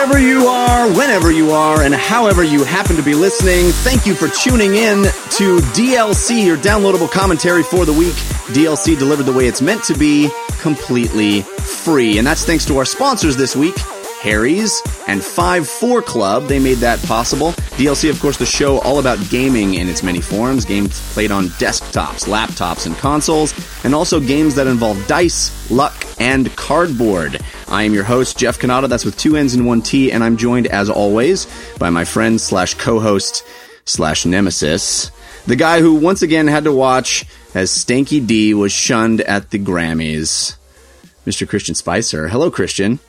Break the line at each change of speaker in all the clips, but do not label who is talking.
Wherever you are, whenever you are, and however you happen to be listening, thank you for tuning in to DLC, your downloadable commentary for the week. DLC delivered the way it's meant to be, completely free. And that's thanks to our sponsors this week. Harry's and FiveFour Club. They made that possible. DLC, of course, the show all about gaming in its many forms. Games played on desktops, laptops, and consoles, and also games that involve dice, luck, and cardboard. I am your host, Jeff Cannata. That's with two N's and one T, and I'm joined, as always, by my friend slash co-host slash nemesis, the guy who once again had to watch as Stanky D was shunned at the Grammys, Mr. Christian Spicer. Hello, Christian.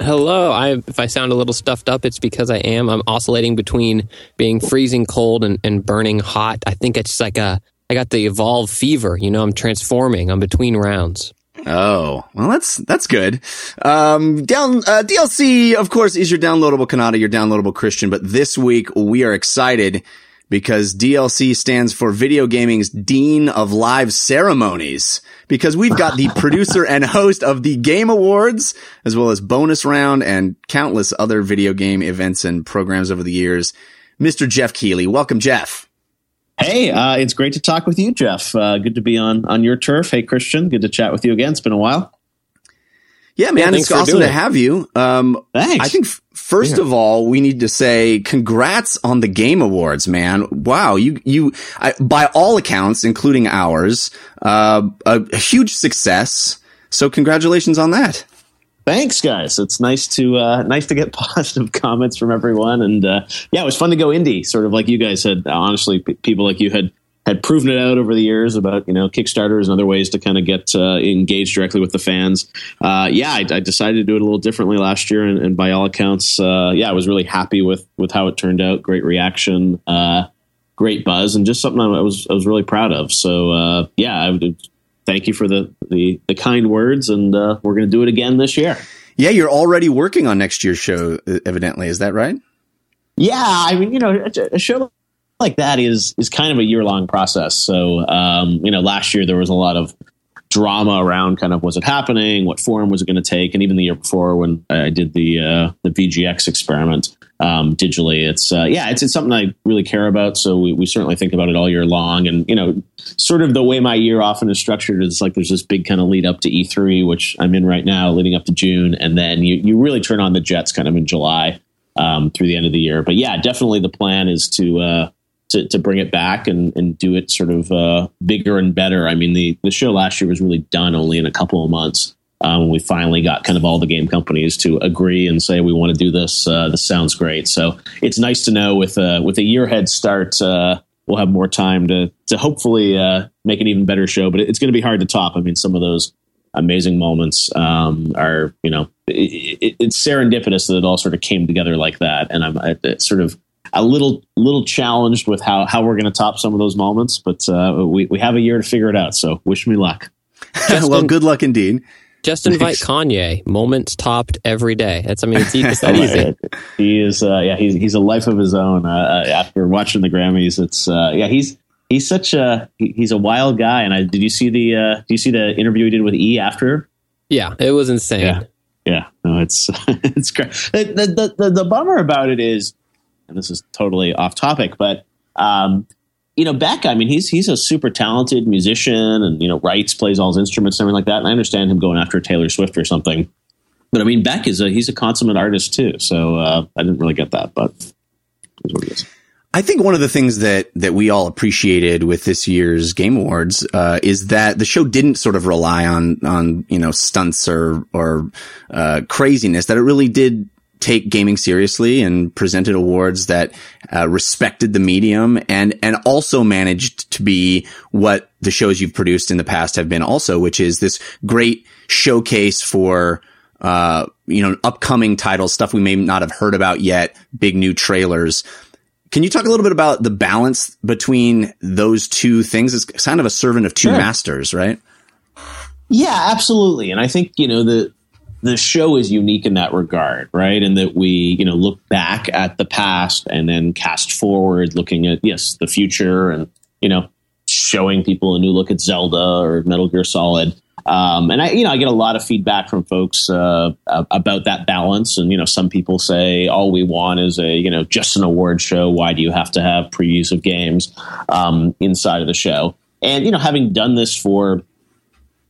Hello. I if I sound a little stuffed up, it's because I am. I'm oscillating between being freezing cold and, and burning hot. I think it's like a I got the evolve fever. You know, I'm transforming. I'm between rounds.
Oh, well, that's, that's good. Um, down, uh, DLC, of course, is your downloadable Cannata, your downloadable Christian, but this week we are excited because DLC stands for Video Gaming's Dean of Live Ceremonies. Because we've got the producer and host of the Game Awards, as well as bonus round and countless other video game events and programs over the years, Mr. Geoff Keighley. Welcome, Geoff.
Hey, uh, it's great to talk with you, Jeff. Uh, good to be on on your turf. Hey, Christian, good to chat with you again. It's been a while.
Yeah, man,
Yeah,
it's awesome to
it.
have you. Um,
Thanks.
I think f- first of all, we need to say congrats on the Game Awards, man. Wow, you you I, by all accounts, including ours, uh, a, a huge success. So congratulations on that.
Thanks, guys. It's nice to uh, nice to get positive comments from everyone, and uh, yeah, it was fun to go indie. Sort of like you guys had. Honestly, p- people like you had had proven it out over the years about you know Kickstarters and other ways to kind of get uh, engaged directly with the fans. Uh, yeah, I, I decided to do it a little differently last year, and, and by all accounts, uh, yeah, I was really happy with with how it turned out. Great reaction, uh, great buzz, and just something I was I was really proud of. So uh, yeah, I would thank you for the the, the kind words, and uh, we're going to do it again this year.
Yeah, you're already working on next year's show. Evidently, is that right?
Yeah, I mean, you know, a, a show like that is is kind of a year long process. So, um, you know, last year there was a lot of drama around kind of was it happening, what form was it going to take, and even the year before when I did the uh, the VGX experiment um, digitally, it's uh, yeah, it's, it's something I really care about. So we, we certainly think about it all year long, and you know, sort of the way my year often is structured is like there's this big kind of lead up to E3, which I'm in right now, leading up to June, and then you you really turn on the jets kind of in July um, through the end of the year. But yeah, definitely the plan is to uh, to, to bring it back and, and do it sort of uh, bigger and better. I mean, the the show last year was really done only in a couple of months. Um, we finally got kind of all the game companies to agree and say we want to do this. Uh, this sounds great. So it's nice to know with a with a year head start, uh, we'll have more time to to hopefully uh, make an even better show. But it's going to be hard to top. I mean, some of those amazing moments um, are you know it, it, it's serendipitous that it all sort of came together like that, and I'm sort of a little little challenged with how how we're going to top some of those moments, but uh, we we have a year to figure it out. So wish me luck.
well, good luck indeed.
Just invite Kanye. Moments topped every day. That's I mean it's, it's that easy.
he is uh, yeah he's he's a life of his own. Uh, after watching the Grammys, it's uh, yeah he's he's such a he's a wild guy. And I did you see the uh, did you see the interview he did with E after?
Yeah, it was insane.
Yeah. Yeah, no, it's it's great. The, the, the, the bummer about it is, and this is totally off topic, but um, you know, Beck. I mean, he's he's a super talented musician, and you know, writes, plays all his instruments, and everything like that. And I understand him going after Taylor Swift or something, but I mean, Beck is a he's a consummate artist too. So uh, I didn't really get that, but what it is.
I think one of the things that that we all appreciated with this year's Game Awards uh, is that the show didn't sort of rely on on you know stunts or or uh, craziness. That it really did take gaming seriously and presented awards that uh, respected the medium and and also managed to be what the shows you've produced in the past have been also, which is this great showcase for uh, you know upcoming titles, stuff we may not have heard about yet, big new trailers. Can you talk a little bit about the balance between those two things? It's kind of a servant of two sure. masters, right?
Yeah, absolutely. And I think you know the the show is unique in that regard, right? And that we, you know, look back at the past and then cast forward, looking at yes, the future, and you know, showing people a new look at Zelda or Metal Gear Solid. Um, and I, you know, I get a lot of feedback from folks uh, about that balance. And you know, some people say all we want is a, you know, just an award show. Why do you have to have previews of games um, inside of the show? And you know, having done this for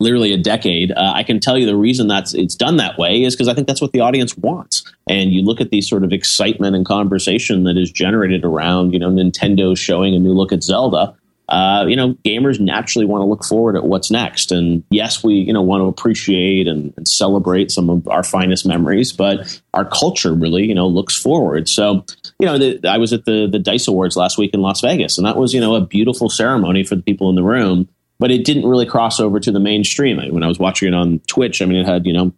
literally a decade, uh, I can tell you the reason that's it's done that way is because I think that's what the audience wants. And you look at the sort of excitement and conversation that is generated around, you know, Nintendo showing a new look at Zelda. Uh, you know, gamers naturally want to look forward at what's next. And yes, we, you know, want to appreciate and, and celebrate some of our finest memories, but our culture really, you know, looks forward. So, you know, the, I was at the the Dice Awards last week in Las Vegas, and that was, you know, a beautiful ceremony for the people in the room but it didn't really cross over to the mainstream. When I was watching it on Twitch, I mean, it had you know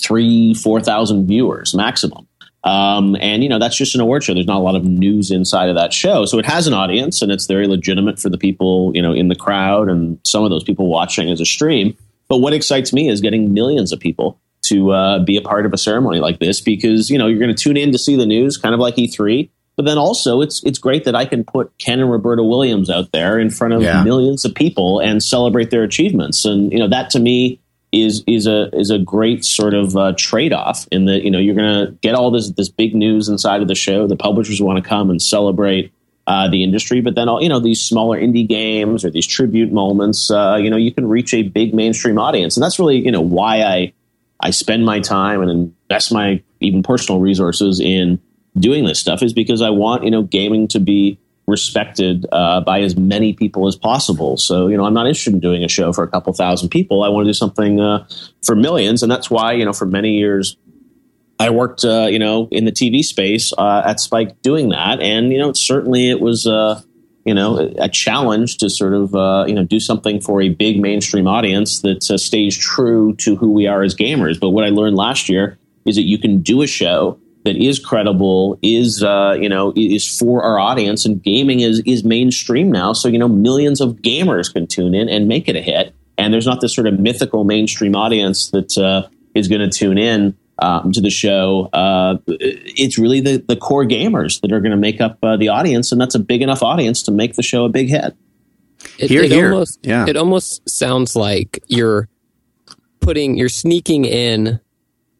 three, four thousand viewers maximum. Um, and you know that's just an award show. There's not a lot of news inside of that show, so it has an audience, and it's very legitimate for the people you know in the crowd and some of those people watching as a stream. But what excites me is getting millions of people to uh, be a part of a ceremony like this because you know you're going to tune in to see the news, kind of like E3. But then also, it's it's great that I can put Ken and Roberta Williams out there in front of yeah. millions of people and celebrate their achievements. And you know that to me is is a is a great sort of uh, trade off in that you know you're going to get all this this big news inside of the show. The publishers want to come and celebrate uh, the industry, but then all you know these smaller indie games or these tribute moments, uh, you know, you can reach a big mainstream audience, and that's really you know why I I spend my time and invest my even personal resources in doing this stuff is because I want you know gaming to be respected uh, by as many people as possible. So you know I'm not interested in doing a show for a couple thousand people. I want to do something uh, for millions, and that's why you know for many years I worked uh, you know in the TV space uh, at Spike doing that, and you know certainly it was. Uh, you know, a challenge to sort of uh, you know do something for a big mainstream audience that stays true to who we are as gamers. But what I learned last year is that you can do a show that is credible, is uh, you know is for our audience, and gaming is is mainstream now. So you know millions of gamers can tune in and make it a hit. And there's not this sort of mythical mainstream audience that uh, is going to tune in um, to the show. Uh, it's really the the core gamers that are going to make up uh, the audience, and that's a big enough audience to make the show a big hit.
It, here, it here. Almost, yeah. It almost sounds like you're putting, you're sneaking in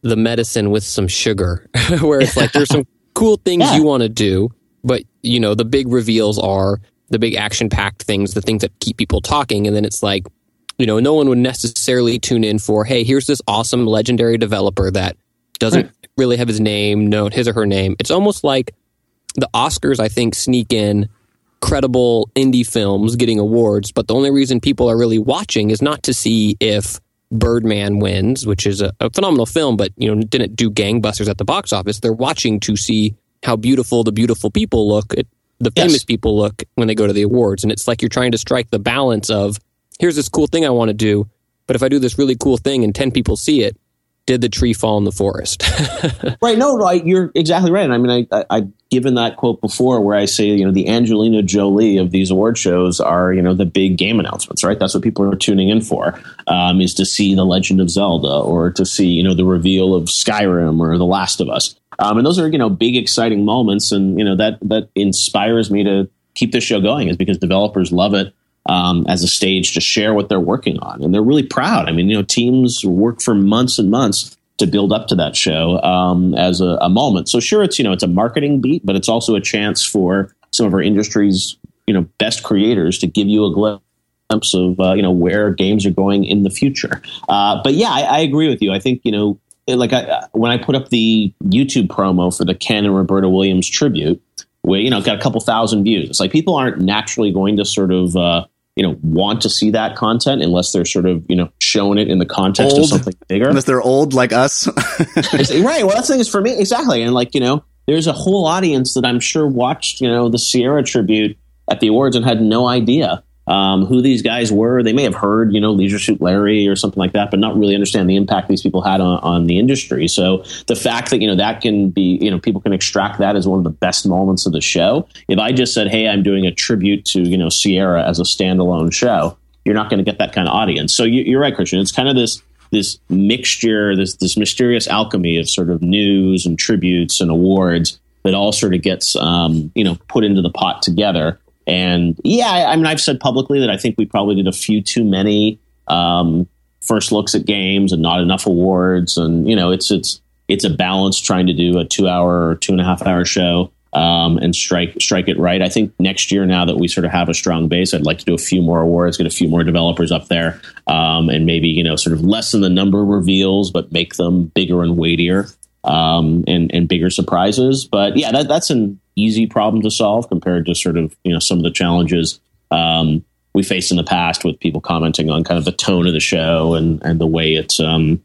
the medicine with some sugar, where it's like there's some cool things yeah. you want to do, but you know the big reveals are the big action packed things, the things that keep people talking, and then it's like you know no one would necessarily tune in for hey here's this awesome legendary developer that doesn't right. really have his name known his or her name. It's almost like the Oscars I think sneak in credible indie films getting awards, but the only reason people are really watching is not to see if Birdman wins, which is a, a, phenomenal film, but you know didn't do gangbusters at the box office. They're watching to see how beautiful the beautiful people look, it, the famous yes. people look when they go to the awards, and it's like you're trying to strike the balance of here's this cool thing I want to do, but if I do this really cool thing and ten people see it, did the tree fall in the forest?
right. No, no, you're exactly right. I mean, I, I, have given that quote before where I say, you know, the Angelina Jolie of these award shows are, you know, the big game announcements, right? That's what people are tuning in for, um, is to see The Legend of Zelda or to see, you know, the reveal of Skyrim or The Last of Us. Um, and those are, you know, big, exciting moments. And, you know, that, that inspires me to keep this show going is because developers love it um, as a stage to share what they're working on, and they're really proud. I mean, you know, teams work for months and months to build up to that show um, as a, a, moment. So sure, it's you know it's a marketing beat, but it's also a chance for some of our industry's you know best creators to give you a glimpse of uh, you know where games are going in the future. Uh, but yeah, I, I, agree with you. I think you know like I, when I put up the YouTube promo for the Ken and Roberta Williams tribute, where you know got a couple thousand views. It's like people aren't naturally going to sort of uh, you know want to see that content unless they're sort of you know showing it in the context
Old.
of something bigger.
Unless they're old like us.
right. Well, that's the thing is for me exactly, and like you know, there's a whole audience that I'm sure watched you know the Sierra tribute at the awards and had no idea um, who these guys were. They may have heard you know Leisure Suit Larry or something like that, but not really understand the impact these people had on, on the industry. So the fact that you know that can be you know people can extract that as one of the best moments of the show. If I just said, hey, I'm doing a tribute to you know Sierra as a standalone show. You're not going to get that kind of audience. So you, you're right, Christian. It's kind of this this mixture, this this mysterious alchemy of sort of news and tributes and awards that all sort of gets um, you know put into the pot together. And yeah, I, I mean, I've said publicly that I think we probably did a few too many um, first looks at games and not enough awards. And you know, it's it's it's a balance trying to do a two hour or two and a half hour show um, and strike strike it right. I think next year, now that we sort of have a strong base, I'd like to do a few more awards, get a few more developers up there, um, and maybe you know sort of lessen the number of reveals, but make them bigger and weightier um, and and bigger surprises. But yeah, that, that's an easy problem to solve compared to sort of you know some of the challenges um, we faced in the past with people commenting on kind of the tone of the show and and the way it's um,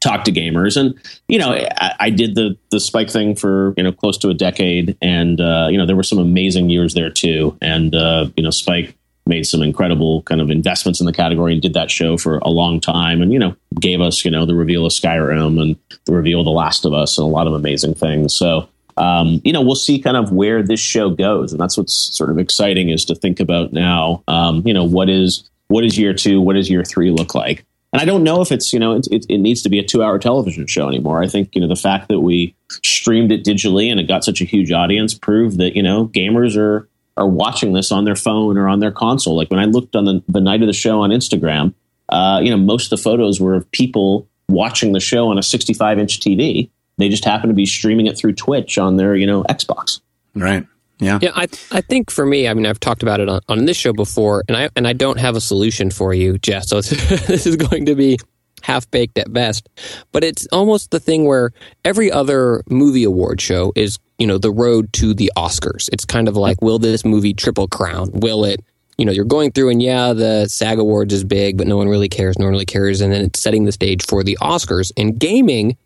talk to gamers. And you know, I, I, did the the Spike thing for you know close to a decade, and uh, you know there were some amazing years there too. And uh, you know, Spike made some incredible kind of investments in the category and did that show for a long time, and you know gave us you know the reveal of Skyrim and the reveal of The Last of Us and a lot of amazing things. So. Um, you know, we'll see kind of where this show goes, and that's what's sort of exciting is to think about now. Um, you know, what is what is year two? What does year three look like? And I don't know if it's, you know, it, it, it, needs to be a two hour television show anymore. I think, you know, the fact that we streamed it digitally and it got such a huge audience proved that, you know, gamers are, are watching this on their phone or on their console. Like when I looked on the, the night of the show on Instagram, uh, you know, most of the photos were of people watching the show on a 65 inch TV. They just happen to be streaming it through Twitch on their, you know, Xbox.
Right. Yeah.
Yeah. I, I think for me, I mean, I've talked about it on, on this show before, and I, and I don't have a solution for you, Geoff. So this is going to be half baked at best. But it's almost the thing where every other movie award show is, you know, the road to the Oscars. It's kind of like, will this movie triple crown? Will it? You know, you're going through and yeah, the SAG Awards is big, but no one really cares. No one really cares. And then it's setting the stage for the Oscars. In gaming,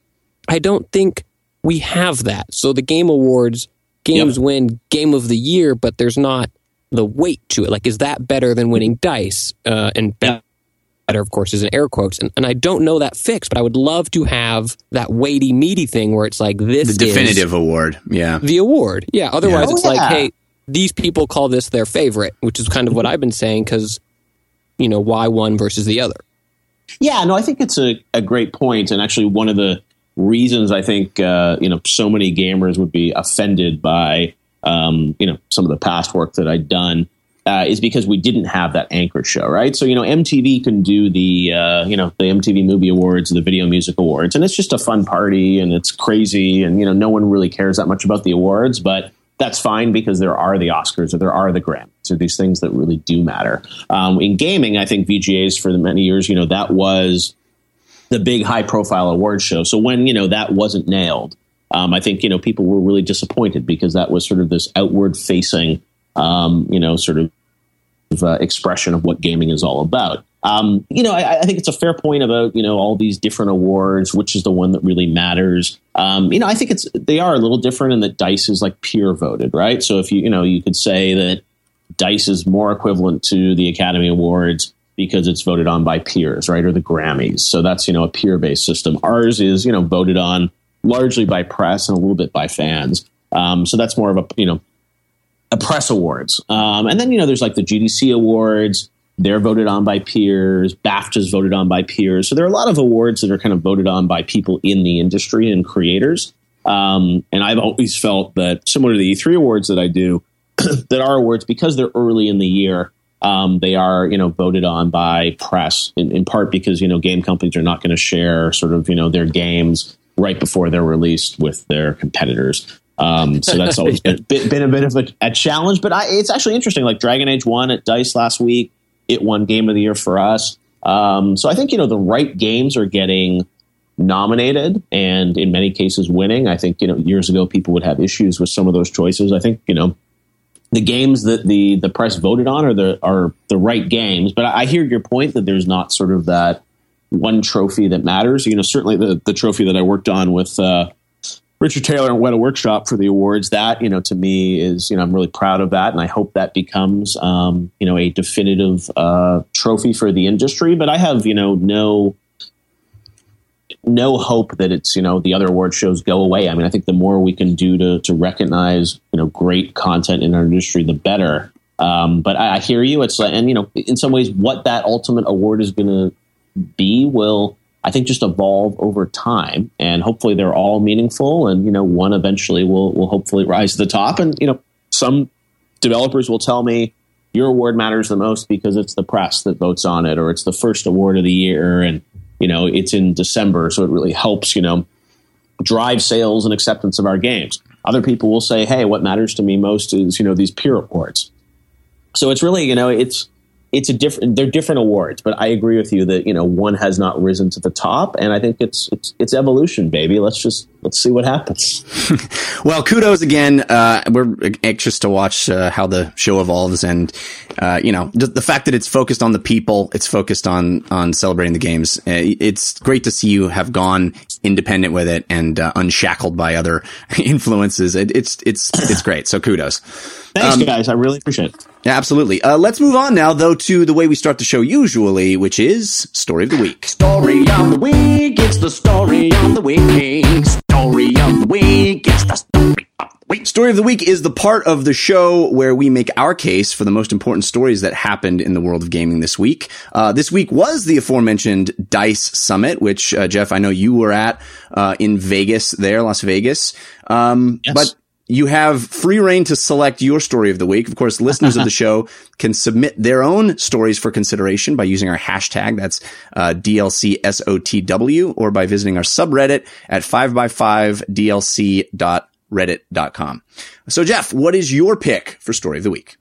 I don't think we have that. So the Game Awards games yep. win game of the year, but there's not the weight to it. Like, is that better than winning dice? Uh, and better, of course, is in air quotes. And, and, I don't know that fix, but I would love to have that weighty, meaty thing where it's like this
the definitive award. Yeah.
The award. Yeah. Otherwise,
yeah.
it's
oh,
like, hey, these people call this their favorite, which is kind of what I've been saying because, you know, why one versus the other?
Yeah, no, I think it's a, a great point, and actually one of the reasons I think uh, you know so many gamers would be offended by um, you know some of the past work that I'd done uh, is because we didn't have that anchor show, right? So you know MTV can do the uh, you know the MTV Movie Awards, the Video Music Awards, and it's just a fun party and it's crazy, and you know no one really cares that much about the awards, but that's fine because there are the Oscars or there are the Grammys or these things that really do matter. Um, in gaming, I think VGAs for the many years, you know, that was the big high profile award show. So when, you know, that wasn't nailed, um, I think, you know, people were really disappointed because that was sort of this outward facing, um, you know, sort of uh, expression of what gaming is all about. Um, you know, I, I, think it's a fair point about, you know, all these different awards, which is the one that really matters. Um, you know, I think it's, they are a little different in that DICE is like peer voted, right? So if you, you know, you could say that DICE is more equivalent to the Academy Awards because it's voted on by peers, right? Or the Grammys. So that's, you know, a peer based system. Ours is, you know, voted on largely by press and a little bit by fans. Um, so that's more of a, you know, a press awards. Um, and then, you know, there's like the GDC awards. They're voted on by peers. BAFTA's voted on by peers. So there are a lot of awards that are kind of voted on by people in the industry and creators. Um, and I've always felt that similar to the E3 awards that I do, that are awards because they're early in the year. Um, they are, you know, voted on by press in, in part because you know game companies are not going to share sort of you know their games right before they're released with their competitors. Um, so that's always been, been, a bit of a, a challenge, but I, it's actually interesting. Like Dragon Age won at Dice last week; it won Game of the Year for us. Um, so I think you know the right games are getting nominated, and in many cases winning. I think you know years ago people would have issues with some of those choices. I think you know the games that the the press voted on are the are the right games. But I, hear your point that there's not sort of that one trophy that matters. You know, certainly the the trophy that I worked on with. Uh, Richard Taylor and Weta Workshop for the awards. That you know, to me is you know I'm really proud of that, and I hope that becomes um, you know a definitive uh, trophy for the industry. But I have you know no no hope that it's you know the other award shows go away. I mean, I think the more we can do to to recognize you know great content in our industry, the better. Um, but I, I, hear you. It's like, and you know, in some ways, what that ultimate award is going to be will I think just evolve over time, and hopefully they're all meaningful. And you know, one eventually will will hopefully rise to the top. And you know, some developers will tell me your award matters the most because it's the press that votes on it, or it's the first award of the year, and you know, it's in December, so it really helps. You know, drive sales and acceptance of our games. Other people will say, "Hey, what matters to me most is you know these peer awards." So it's really you know it's it's a different they're different awards but i agree with you that you know one has not risen to the top and i think it's it's, it's evolution baby. Let's just let's see what happens.
Well kudos again. Uh, we're anxious to watch uh, how the show evolves and uh, you know the fact that it's focused on the people it's focused on on celebrating the games uh, it's great to see you have gone independent with it and uh, unshackled by other influences. It, it's it's it's great. So kudos.
Thanks um, guys. I really appreciate it
absolutely. Uh, let's move on now, though, to the way we start the show usually, which is Story of the Week. Story of the Week, it's the Story of the Week. Story of the Week, it's the Story of the Week. Story of the Week is the part of the show where we make our case for the most important stories that happened in the world of gaming this week. Uh, this week was the aforementioned DICE Summit, which, uh, Geoff, I know you were at uh, in Vegas there, Las Vegas. Um, yes. But you have free reign to select your story of the week. Of course, listeners of the show can submit their own stories for consideration by using our hashtag. That's uh, DLCSOTW or by visiting our subreddit at 5x5dlc.reddit.com. So, Geoff, what is your pick for story of the week?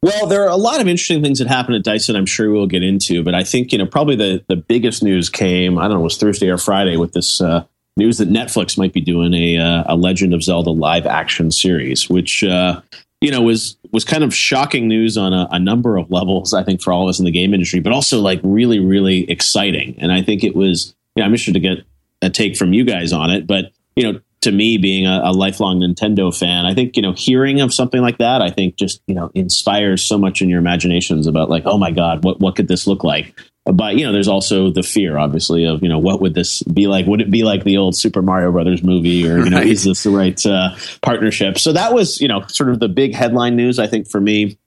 Well, there are a lot of interesting things that happened at Dyson. I'm sure we'll get into, but I think you know probably the the biggest news came. I don't know, it was Thursday or Friday with this uh, news that Netflix might be doing a uh, a Legend of Zelda live action series, which uh, you know was was kind of shocking news on a, a, number of levels. I think for all of us in the game industry, but also like really really exciting. And I think it was. You know, I'm interested to get a take from you guys on it, but you know. To me, being a, a lifelong Nintendo fan, I think you know hearing of something like that, I think just you know inspires so much in your imaginations about like, oh my god, what what could this look like? But you know there's also the fear obviously of you know what would this be like? Would it be like the old super mario brothers movie or you know right. is this the right uh, partnership? So that was you know sort of the big headline news i think for me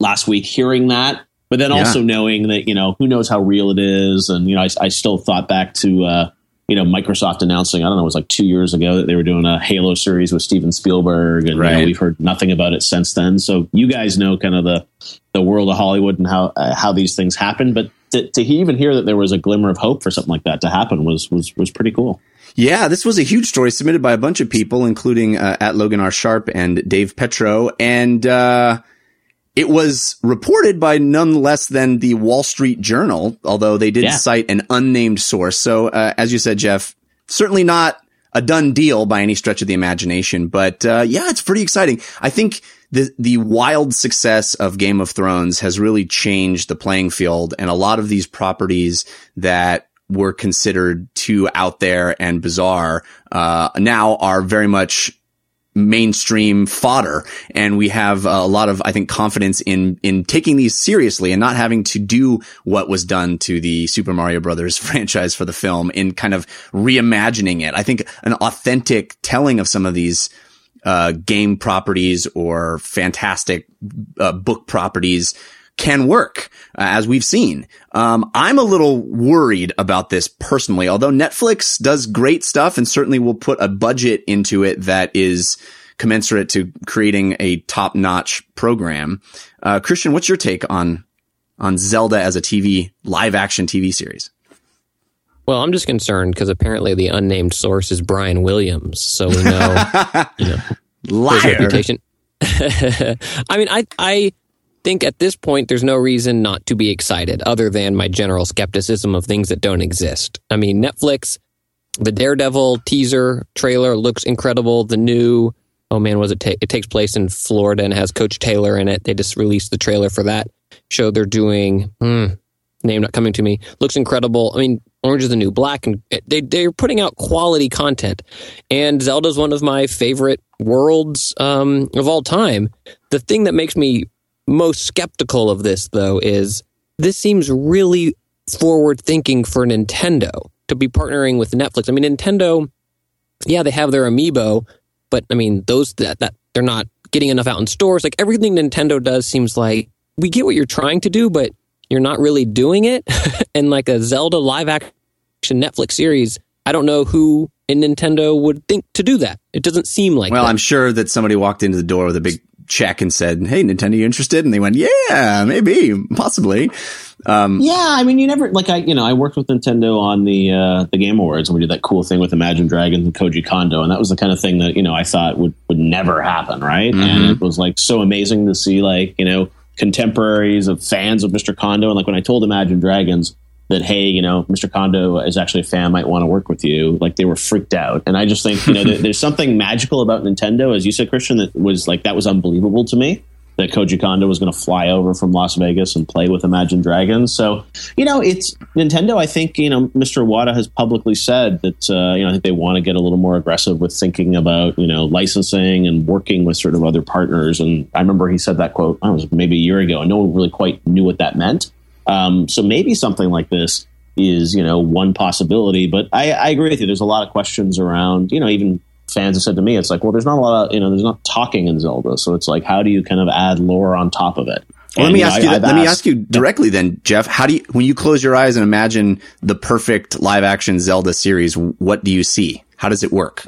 last week hearing that but then also knowing that you know who knows how real it is. And you know i, I still thought back to uh, you know Microsoft announcing I don't know it was like two years ago that they were doing a Halo series with Steven Spielberg and right. you know, we've heard nothing about it since then. So you guys know kind of the the world of Hollywood and how uh, how these things happen. But to, to even hear that there was a glimmer of hope for something like that to happen was was was pretty cool.
Yeah, this was a huge story submitted by a bunch of people, including uh, at Logan R. Sharp and Dave Petro, and uh, it was reported by none less than the Wall Street Journal, although they did yeah. cite an unnamed source. So, uh, as you said, Geoff, certainly not a done deal by any stretch of the imagination, but uh, yeah, it's pretty exciting. I think the the wild success of Game of Thrones has really changed the playing field, and a lot of these properties that were considered too out there and bizarre uh, now are very much mainstream fodder. And we have a lot of i think confidence in in taking these seriously and not having to do what was done to the super mario brothers franchise for the film in kind of reimagining it. I think an authentic telling of some of these uh, game properties or fantastic uh, book properties can work, uh, as we've seen. Um, I'm a little worried about this personally, although Netflix does great stuff and certainly will put a budget into it that is commensurate to creating a top notch program. Uh, Christian, what's your take on, on Zelda as a TV, live action TV series?
Well, I'm just concerned because apparently the unnamed source is Brian Williams, so we know, you know
Liar. reputation.
I mean, I I think at this point there's no reason not to be excited, other than my general skepticism of things that don't exist. I mean, Netflix, the Daredevil teaser trailer looks incredible. The new oh man, was it? Ta- it takes place in Florida and has Coach Taylor in it. They just released the trailer for that show. They're doing hmm, name not coming to me. Looks incredible. I mean, Orange is the New Black, and they they're putting out quality content. And Zelda's one of my favorite worlds um, of all time. The thing that makes me most skeptical of this, though, is this seems really forward thinking for Nintendo to be partnering with Netflix. I mean, Nintendo, yeah, they have their amiibo, but I mean, those that, that they're not getting enough out in stores. Like everything Nintendo does seems like we get what you're trying to do, but you're not really doing it. and like a Zelda live action Netflix series, I don't know who in Nintendo would think to do that. It doesn't seem like
Well,
that.
I'm sure that somebody walked into the door with a big check and said, Hey, Nintendo, you interested? And they went, Yeah, maybe, possibly. Um,
Yeah, I mean, you never like I, you know, I worked with Nintendo on the uh, the Game Awards, and we did that cool thing with Imagine Dragons and Koji Kondo, and that was the kind of thing that you know I thought would would never happen, right? And it was like so amazing to see, like you know, contemporaries of fans of Mr. Kondo, and like when I told Imagine Dragons that hey, you know, Mr. Kondo is actually a fan, might want to work with you, like they were freaked out, and I just think you know, there, there's something magical about Nintendo, as you said, Christian, that was like that was unbelievable to me that Koji Kondo was going to fly over from Las Vegas and play with Imagine Dragons. So, you know, it's Nintendo. I think you know, Mr. Iwata has publicly said that uh, you know I think they want to get a little more aggressive with thinking about you know licensing and working with sort of other partners. And I remember he said that quote. I was maybe a year ago, and no one really quite knew what that meant. Um, so maybe something like this is you know one possibility. But I, I agree with you. There's a lot of questions around you know even fans have said to me, it's like, well, there's not a lot of, you know, there's not talking in Zelda. So it's like, how do you kind of add lore on top of it?
Well, let me ask you.
I- I've
let me ask you directly then, Geoff. How do you, when you close your eyes and imagine the perfect live action Zelda series, what do you see? How does it work?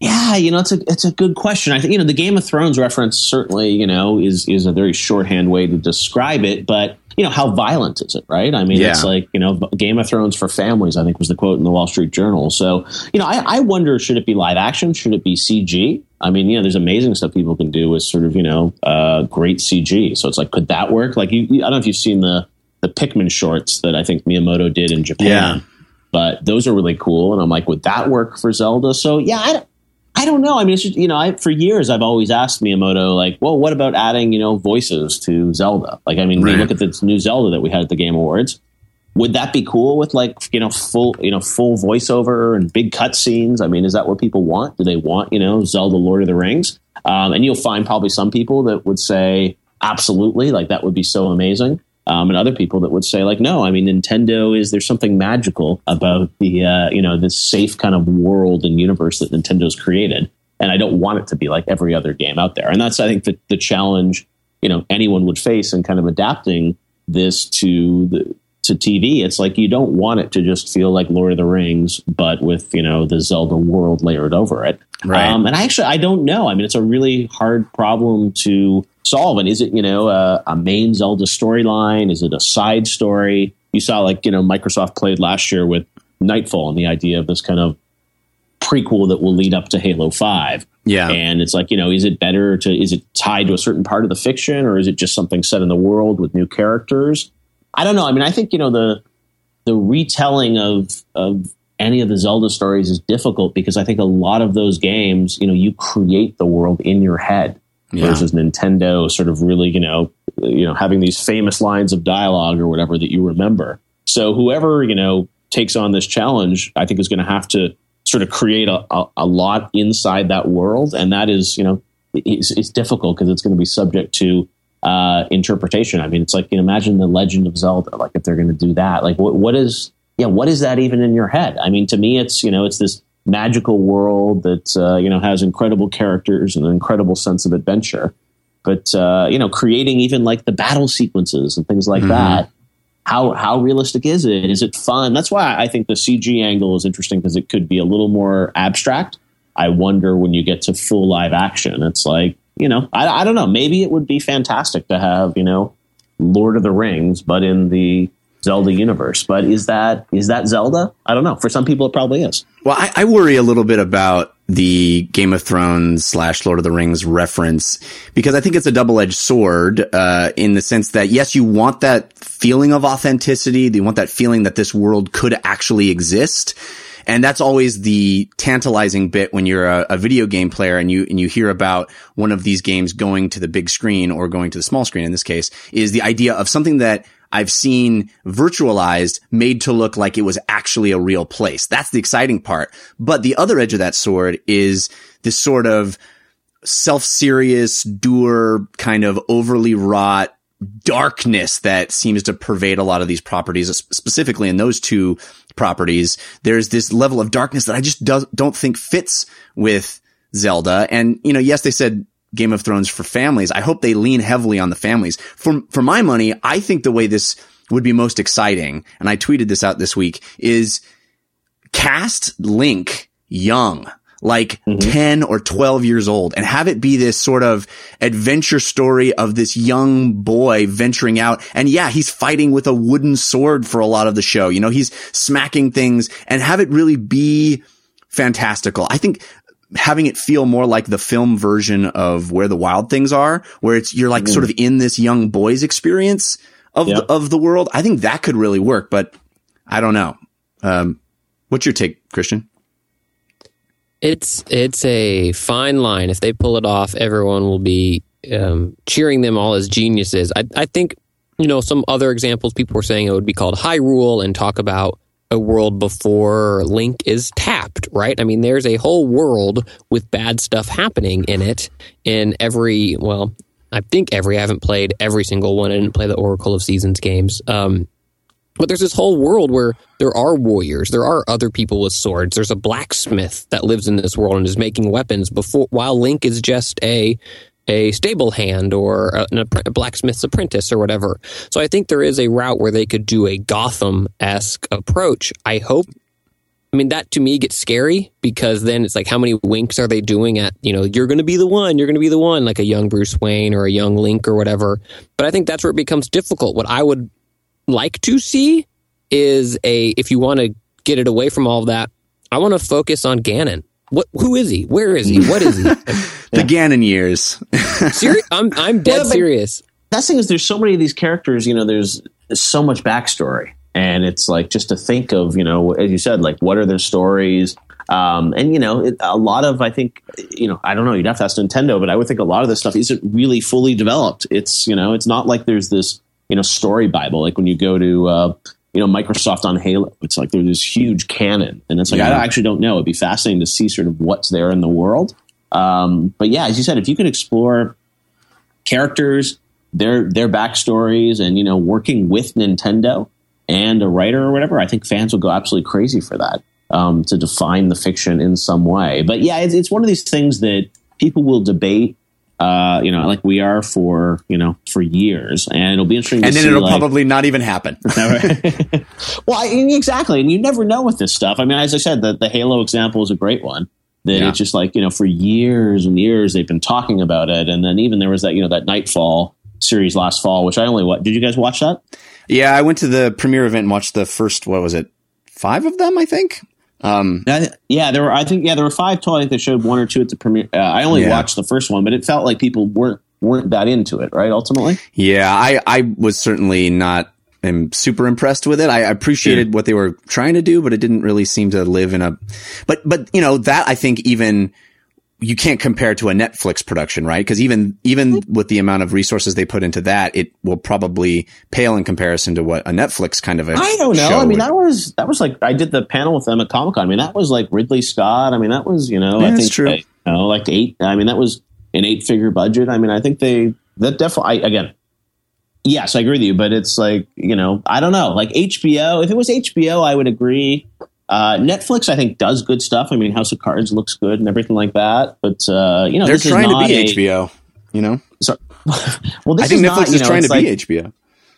Yeah, you know, it's a it's a good question. I think you know the Game of Thrones reference certainly you know is is a very shorthand way to describe it, but you know how violent is it, right? I mean, it's like you know Game of Thrones for families. I think was the quote in the Wall Street Journal. So you know, I, I wonder should it be live action? Should it be CG? I mean, you know, there's amazing stuff people can do with sort of you know uh, great CG. So it's like, could that work? Like, you, I don't know if you've seen the the Pikmin shorts that I think Miyamoto did in Japan
Yeah.
but those are really cool. And I'm like, would that work for Zelda? So yeah, I don't, I don't know. I mean, it's just, you know, I, for years I've always asked Miyamoto, like, well, what about adding, you know, voices to Zelda? Like, I mean, we
Right.
look at this new Zelda that we had at the Game Awards. Would that be cool with like, you know, full, you know, full voiceover and big cutscenes? I mean, is that what people want? Do they want, you know, Zelda Lord of the Rings? Um, and you'll find probably some people that would say, absolutely, like that would be so amazing um, and other people that would say like no i mean nintendo is there's something magical about the uh, you know this safe kind of world and universe that nintendo's created and i don't want it to be like every other game out there and that's i think the, the challenge you know anyone would face in kind of adapting this to the to TV, it's like you don't want it to just feel like Lord of the Rings, but with you know the Zelda world layered over it.
Right.
Um, and I actually I don't know. I mean, it's a really hard problem to solve. And is it you know a, a main Zelda storyline? Is it a side story? You saw like you know Microsoft played last year with Nightfall and the idea of this kind of prequel that will lead up to Halo Five.
Yeah.
And it's like, you know, is it better to, is it tied to a certain part of the fiction or is it just something set in the world with new characters? I don't know. I mean, I think, you know, the, the retelling of, of any of the Zelda stories is difficult because I think a lot of those games, you know, you create the world in your head
Yeah.
versus Nintendo sort of really, you know, you know, having these famous lines of dialogue or whatever that you remember. So whoever, you know, takes on this challenge, I think is going to have to sort of create a, a, a lot inside that world. And that is, you know, it's, it's difficult because it's going to be subject to uh, interpretation. I mean, it's like, you know, imagine the legend of Zelda, like if they're going to do that, like what, what is, yeah, what is that even in your head? I mean, to me, it's, you know, it's this magical world that, uh, you know, has incredible characters and an incredible sense of adventure. But, uh, you know, creating even like the battle sequences and things like that, how how realistic is it? Is it fun? That's why I think the CG angle is interesting because it could be a little more abstract. I wonder when you get to full live action, it's like you know, I, I don't know. Maybe it would be fantastic to have you know, Lord of the Rings, but in the Zelda universe. But is that is that Zelda? I don't know. For some people, it probably is.
Well, I, I worry a little bit about the Game of Thrones slash Lord of the Rings reference because I think it's a double edged sword uh, in the sense that yes, you want that feeling of authenticity, you want that feeling that this world could actually exist. And that's always the tantalizing bit when you're a, a, video game player and you, and you hear about one of these games going to the big screen or going to the small screen in this case is the idea of something that I've seen virtualized made to look like it was actually a real place. That's the exciting part. But the other edge of that sword is this sort of self-serious, dour, kind of overly wrought darkness that seems to pervade a lot of these properties, specifically in those two properties. There's this level of darkness that I just do- don't think fits with Zelda. And, you know, yes, they said Game of Thrones for families. I hope they lean heavily on the families. For, for my money, I think the way this would be most exciting, and I tweeted this out this week, is cast Link young like mm-hmm. 10 or 12 years old and have it be this sort of adventure story of this young boy venturing out. And yeah, he's fighting with a wooden sword for a lot of the show. You know, he's smacking things and have it really be fantastical. I think having it feel more like the film version of where the wild things are, where it's, you're like mm-hmm. sort of in this young boy's experience of, yep. the, of the world. I think that could really work, but I don't know. Um, what's your take, Christian?
It's it's a fine line. If they pull it off, everyone will be um, cheering them all as geniuses. I, I think you know some other examples. People were saying it would be called Hyrule and talk about a world before Link is tapped, right? I mean, there's a whole world with bad stuff happening in it. In every, well, I think every. I haven't played every single one. I didn't play the Oracle of Seasons games. Um, but there's this whole world where there are warriors, there are other people with swords. There's a blacksmith that lives in this world and is making weapons before while Link is just a a stable hand or a, a blacksmith's apprentice or whatever. So I think there is a route where they could do a Gotham esque approach. I hope. I mean, that to me gets scary because then it's like, how many winks are they doing at, you know, you're going to be the one, you're going to be the one, like a young Bruce Wayne or a young Link or whatever. But I think that's where it becomes difficult. What I would like to see is a if you want to get it away from all of that, I want to focus on Ganon. What who is he? Where is he? What is he?
the Ganon years.
serious? I'm I'm dead yeah, serious.
That's thing is there's so many of these characters, you know, there's, there's so much backstory. And it's like just to think of, you know, as you said, like what are their stories? Um, and you know, it, a lot of I think, you know, I don't know. You'd have to ask Nintendo, but I would think a lot of this stuff isn't really fully developed. It's you know, it's not like there's this you know story bible like when you go to uh, you know microsoft on halo. It's like there's this huge canon and it's like yeah. i actually don't know. It'd be fascinating to see sort of what's there in the world. Um, but yeah as you said if you can explore characters their their backstories and you know working with nintendo and a writer or whatever i think fans will go absolutely crazy for that um, to define the fiction in some way. But yeah it's, it's one of these things that people will debate uh, you know, like we are for you know for years, and it'll be interesting.
And then
see,
it'll
like,
probably not even happen.
well, I, exactly, and you never know with this stuff. I mean, as I said, the the Halo example is a great one. That yeah. it's just like you know, for years and years they've been talking about it, and then even there was that you know that Nightfall series last fall, which I only what did you guys watch that?
Yeah, I went to the premiere event and watched the first. What was it? Five of them, I think.
Um, yeah, there were. I think yeah, there were five total. I think they showed one or two at the premiere. Uh, I only yeah. watched the first one, but it felt like people weren't weren't that into it, right? Ultimately,
yeah, I I was certainly not am super impressed with it. I appreciated yeah. what they were trying to do, but it didn't really seem to live in a. But but you know that I think even you can't compare to a Netflix production, right? Because even even hmm. with the amount of resources they put into that, it will probably pale in comparison to what a Netflix kind of a.
I don't know. I mean, that was that was like I did the panel with them at Comic Con. I mean, that was like Ridley Scott. I mean, that was you know
yeah,
I think
true.
They, you know, like eight. I mean, that was an eight figure budget. I mean, I think they that definitely again. Yes, I agree with you, but it's like you know I don't know. Like HBO, if it was HBO, I would agree. Uh, Netflix, I think, does good stuff. I mean, House of Cards looks good and everything like that. But uh, you know,
they're trying to be a, HBO. You know,
so, well,
I think Netflix not, is know, trying to like, be HBO.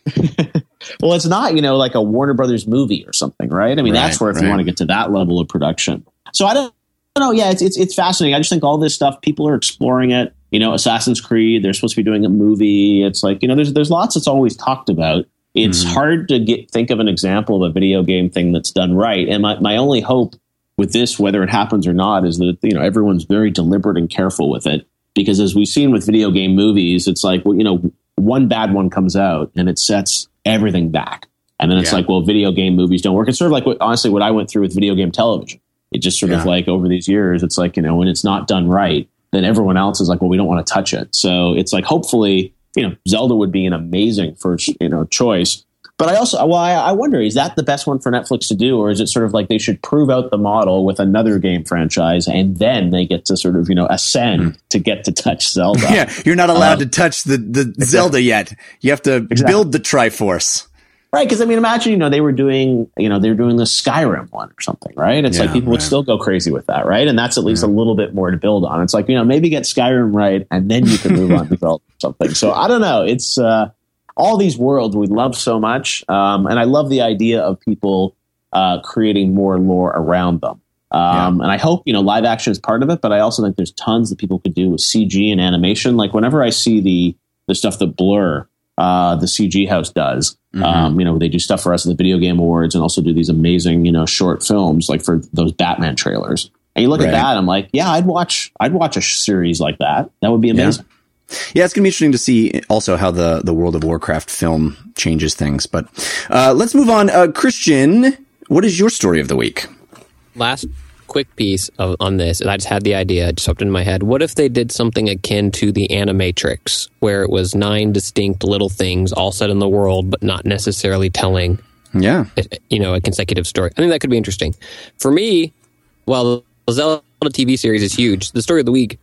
well, it's not you know like a Warner Brothers movie or something, right? I mean, right, that's where if right. you want to get to that level of production. So I don't know. Yeah, it's, it's it's fascinating. I just think all this stuff people are exploring it. You know, Assassin's Creed. They're supposed to be doing a movie. It's like you know, there's there's lots that's always talked about it's mm-hmm. hard to get think of an example of a video game thing that's done right. And my, my only hope with this, whether it happens or not, is that you know everyone's very deliberate and careful with it. Because as we've seen with video game movies, it's like well, you know, one bad one comes out and it sets everything back. And then it's
Yeah.
like, well, video game movies don't work. It's sort of like what, honestly what I went through with video game television. It just sort of like over these years, it's like, you know, when it's not done right, then everyone else is like, well, we don't want to touch it. So it's like, hopefully, you know, Zelda would be an amazing first, you know, choice. But I also, well, I, I wonder, is that the best one for Netflix to do, or is it sort of like they should prove out the model with another game franchise, and then they get to sort of, you know, ascend to get to touch Zelda?
Yeah, you're not allowed
Um,
to touch the, the Zelda yet. You have to
Exactly.
build the Triforce.
Right, because I mean, imagine you know they were doing you know they were doing the Skyrim one or something, right? It's
Yeah,
like people would still go crazy with that, right? And that's at least a little bit more to build on. It's like you know maybe get Skyrim right, and then you can move on to or something. So I don't know. It's uh, all these worlds we love so much, um, and I love the idea of people uh, creating more lore around them. Um, And I hope you know live action is part of it, but I also think there's tons that people could do with CG and animation. Like whenever I see the the stuff that Blur, uh, the CG house does. Um, you know, they do stuff for us at the Video Game Awards and also do these amazing, you know, short films like for those Batman trailers. And you look
Right.
at that, I'm like, yeah, I'd watch, I'd watch a series like that. That would be amazing.
Yeah, it's gonna be interesting to see also how the the World of Warcraft film changes things. But uh, let's move on. Uh, Christian, what is your story of the week?
last quick piece of, on this, and I just had the idea, it just popped in my head. What if they did something akin to the Animatrix, where it was nine distinct little things all set in the world, but not necessarily telling,
Yeah,
a- you know, a consecutive story? I think that could be interesting. For me, well, the Zelda TV series is huge. The story of the week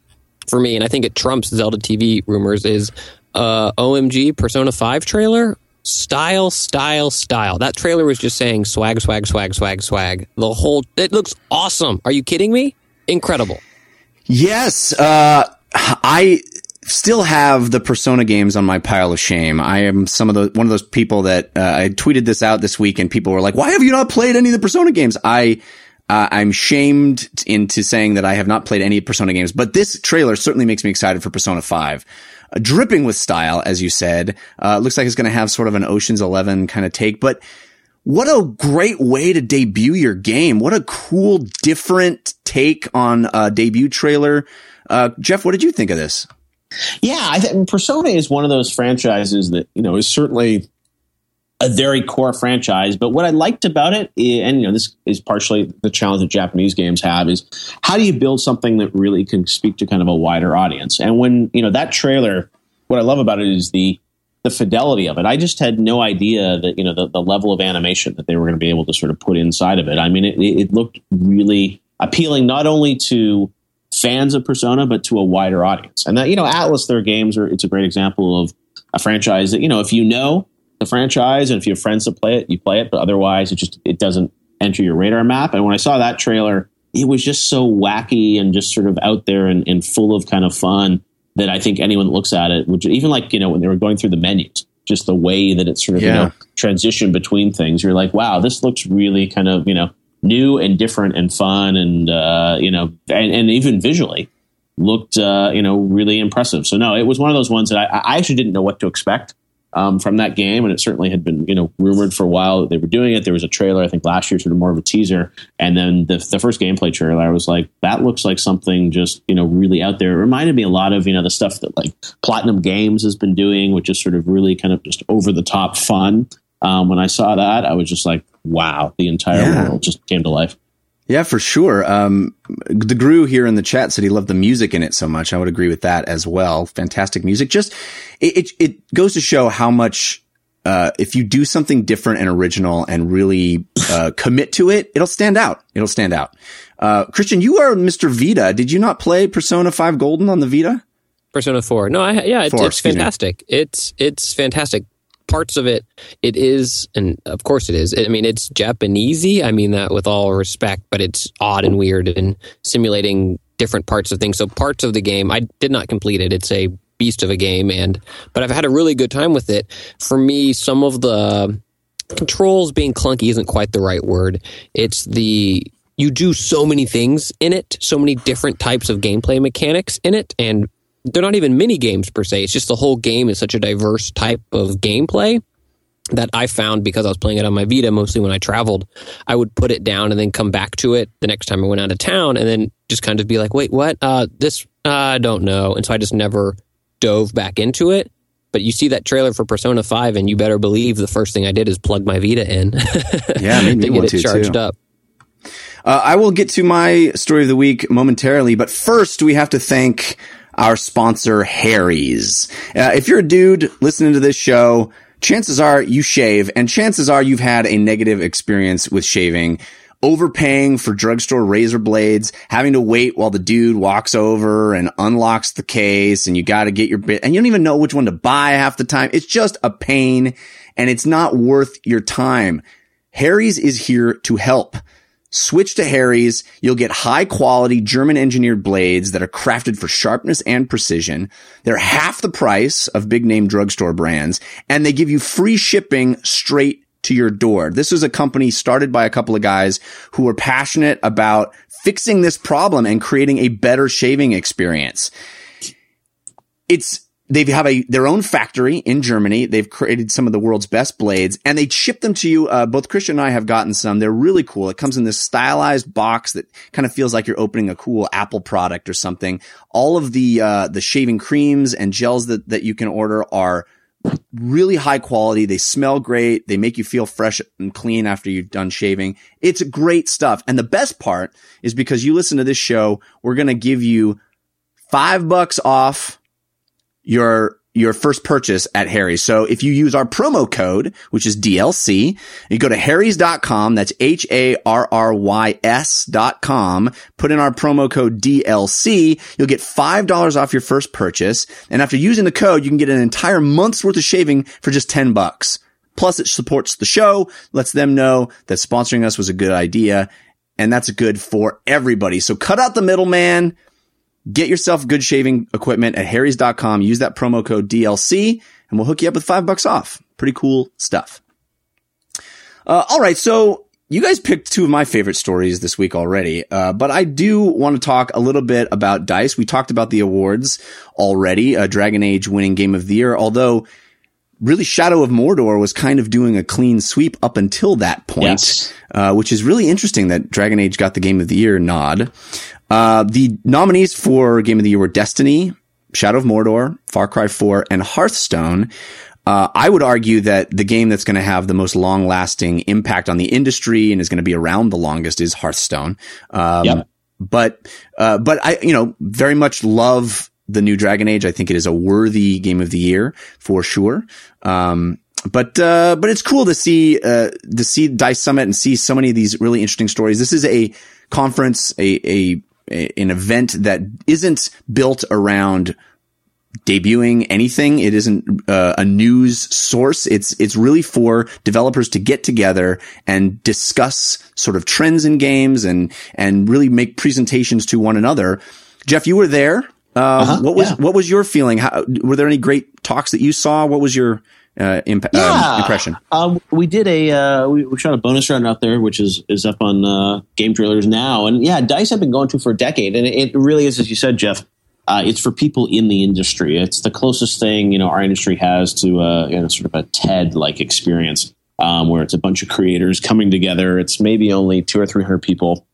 for me, and I think it trumps Zelda TV rumors, is uh, OMG Persona 5 trailer. Style, style, style. That trailer was just saying swag, swag, swag, swag, swag. The whole, it looks awesome. Are you kidding me? Incredible.
Yes, uh, I still have the Persona games on my pile of shame. I am some of the one of those people that uh, I tweeted this out this week, and people were like, "Why have you not played any of the Persona games?" I uh, I'm shamed into saying that I have not played any Persona games, but this trailer certainly makes me excited for Persona Five. Dripping with style, as you said, uh, looks like it's going to have sort of an Ocean's Eleven kind of take, but what a great way to debut your game. What a cool, different take on a debut trailer. Uh, Jeff, what did you think of this?
Yeah, I think Persona is one of those franchises that you know is certainly a very core franchise. But what I liked about it, eh, and you know, this is partially the challenge that Japanese games have, is how do you build something that really can speak to kind of a wider audience? And when you know that trailer, what I love about it is the the fidelity of it. I just had no idea that you know the, the level of animation that they were going to be able to sort of put inside of it. I mean, it, it looked really appealing, not only to fans of Persona, but to a wider audience. And that, you know, Atlus, their games are, it's a great example of a franchise that, you know, if you know the franchise and if you have friends that play it, you play it, but otherwise it just, it doesn't enter your radar map. And when I saw that trailer, it was just so wacky and just sort of out there and, and full of kind of fun that I think anyone that looks at it would even like, you know, when they were going through the menus, just the way that it sort of,
Yeah.
you know, transition between things, you're like, wow, this looks really kind of, you know, new and different and fun and uh, you know and, and even visually looked uh, you know really impressive so no it was one of those ones that i, I actually didn't know what to expect um, from that game. And it certainly had been you know rumored for a while that they were doing it. There was a trailer i think last year sort of more of a teaser. And then the, the first gameplay trailer i was like that looks like something just you know really out there. It reminded me a lot of you know the stuff that like platinum games has been doing which is sort of really kind of just over the top fun. Um, when i saw that i was just like wow the entire
Yeah.
world just came to life
Yeah, for sure. Um, the Gru here in the chat said he loved the music in it so much. I would agree with that as well. Fantastic music. Just, it, it, it goes to show how much, uh, if you do something different and original and really, uh, commit to it, it'll stand out. It'll stand out. Uh, Christian, you are Mr. Vita. Did you not play Persona 5 Golden on the Vita?
Persona 4. No, I, yeah, it's,
Four,
it's
excuse me.
fantastic. It's it's fantastic. Parts of it, it is, and of course it is. I mean, it's Japanesey. I mean that with all respect, but it's odd and weird and simulating different parts of things. So parts of the game, I did not complete it. It's a beast of a game, and but I've had a really good time with it. For me, some of the controls being clunky isn't quite the right word. It's the you do so many things in it, so many different types of gameplay mechanics in it, and they're not even mini games per se. It's just the whole game is such a diverse type of gameplay that I found because I was playing it on my Vita mostly when I traveled. I would put it down and then come back to it the next time I went out of town, and then just kind of be like, "Wait, what? Uh, this uh, I don't know." And so I just never dove back into it. But you see that trailer for Persona 5, and you better believe the first thing I did is plug my Vita in.
Yeah, made me
to get
to,
it charged
too.
up.
Uh, I will get to my story of the week momentarily, but first we have to thank our sponsor, Harry's. Uh, if you're a dude listening to this show, chances are you shave, and chances are you've had a negative experience with shaving. Overpaying for drugstore razor blades, having to wait while the dude walks over and unlocks the case, and you got to get your bit, and you don't even know which one to buy half the time. It's just a pain, and it's not worth your time. Harry's is here to help. Switch to Harry's. You'll get high quality German engineered blades that are crafted for sharpness and precision. They're half the price of big name drugstore brands and they give you free shipping straight to your door. This is a company started by a couple of guys who are passionate about fixing this problem and creating a better shaving experience. It's they have a their own factory in Germany. They've created some of the world's best blades, and they ship them to you. Uh, both Christian and I have gotten some. They're really cool. It comes in this stylized box that kind of feels like you're opening a cool Apple product or something. All of the uh, the shaving creams and gels that that you can order are really high quality. They smell great. They make you feel fresh and clean after you've done shaving. It's great stuff. And the best part is because you listen to this show, we're going to give you five bucks off your your first purchase at Harry's. So if you use our promo code, which is DLC, you go to harrys.com, that's H-A-R-R-Y-S dot com, put in our promo code DLC, you'll get $5 off your first purchase. And after using the code, you can get an entire month's worth of shaving for just 10 bucks. Plus it supports the show, lets them know that sponsoring us was a good idea. And that's good for everybody. So cut out the middleman. Get yourself good shaving equipment at harrys.com. Use that promo code DLC and we'll hook you up with five bucks off. Pretty cool stuff. Uh, all right. So you guys picked two of my favorite stories this week already. Uh, but I do want to talk a little bit about DICE. We talked about the awards already, uh, Dragon Age winning game of the year, although really Shadow of Mordor was kind of doing a clean sweep up until that point,
Yes.
uh, which is really interesting that Dragon Age got the game of the year nod. Uh, the nominees for game of the year were Destiny, Shadow of Mordor, Far Cry 4, and Hearthstone. Uh, I would argue that the game that's going to have the most long lasting impact on the industry and is going to be around the longest is Hearthstone. Um,
Yep.
but, uh, but I, you know, very much love the new Dragon Age. I think it is a worthy game of the year for sure. Um, but, uh, but it's cool to see, uh, to see Dice Summit and see so many of these really interesting stories. This is a conference, a, a, a an event that isn't built around debuting anything. It isn't uh, a news source. It's it's really for developers to get together and discuss sort of trends in games and and really make presentations to one another. Jeff, you were there. Uh, what was
yeah.
what was your feeling? How, were there any great talks that you saw? What was your uh, imp- um, impression?
Um, we did a uh, we, we shot a bonus round out there, which is is up on uh, game trailers now, and yeah, Dice have been going to for a decade, and it, it really is, as you said, Jeff. Uh, it's for people in the industry. It's the closest thing you know our industry has to uh, you know, sort of a TED like experience, um, where it's a bunch of creators coming together. It's maybe only two or three hundred people,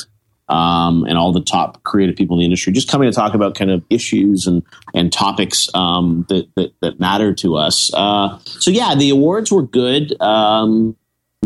um, and all the top creative people in the industry just coming to talk about kind of issues and and topics um, that, that that matter to us. Uh, so yeah, the awards were good. Um,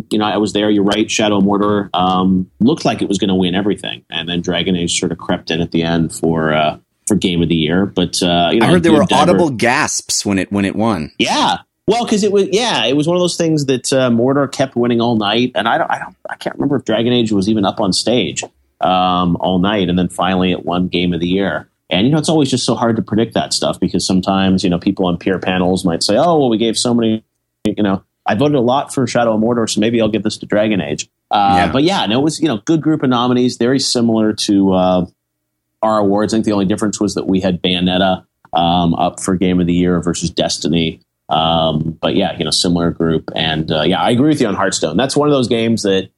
you know, I was there. You're right. Shadow Mordor um, looked like it was going to win everything, and then Dragon Age sort of crept in at the end for uh, for Game of the Year. But uh, you know,
I heard there were
Diver-
audible gasps when it when it won.
yeah. Well, because it was yeah, it was one of those things that uh, Mordor kept winning all night, and I don't, I don't, I can't remember if Dragon Age was even up on stage um, all night, and then finally it won Game of the Year. And you know, it's always just so hard to predict that stuff because sometimes you know people on peer panels might say, "Oh, well, we gave so many," you know, I voted a lot for Shadow of Mordor, so maybe I'll give this to Dragon Age. Uh,
Yeah.
But yeah, no, it was you know good group of nominees, very similar to uh, our awards. I think the only difference was that we had Bayonetta um, up for Game of the Year versus Destiny. Um, but yeah, you know, similar group, and uh, yeah, I agree with you on Hearthstone. That's one of those games that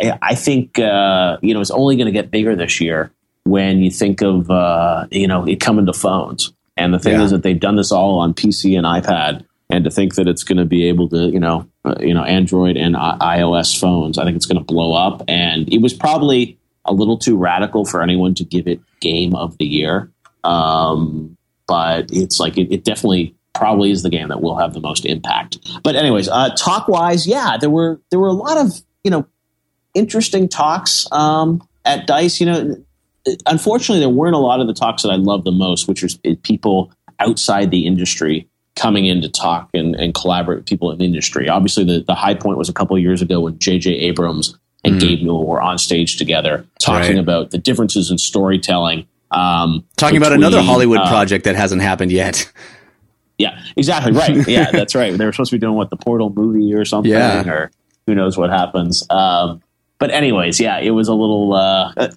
I, I think uh, you know is only going to get bigger this year when you think of uh, you know it coming to phones. And the thing
Yeah.
is that they've done this all on PC and iPad, and to think that it's going to be able to you know uh, you know Android and I- iOS phones, I think it's going to blow up. And it was probably a little too radical for anyone to give it Game of the Year. Um, but it's like it, it definitely probably is the game that will have the most impact. But anyways, uh, talk wise, yeah, there were there were a lot of you know interesting talks um, at Dice. You know, unfortunately, there weren't a lot of the talks that I love the most, which is people outside the industry coming in to talk and, and collaborate with people in the industry. Obviously, the, the high point was a couple of years ago when J.J. Abrams and mm. Gabe Newell were on stage together talking right. about the differences in storytelling. Um,
talking between, about another Hollywood uh, project that hasn't happened yet.
Yeah, exactly right. Yeah, that's right. They were supposed to be doing what the Portal movie or something, yeah. or who knows what happens. Um, but anyways, yeah, it was a little. Uh, uh,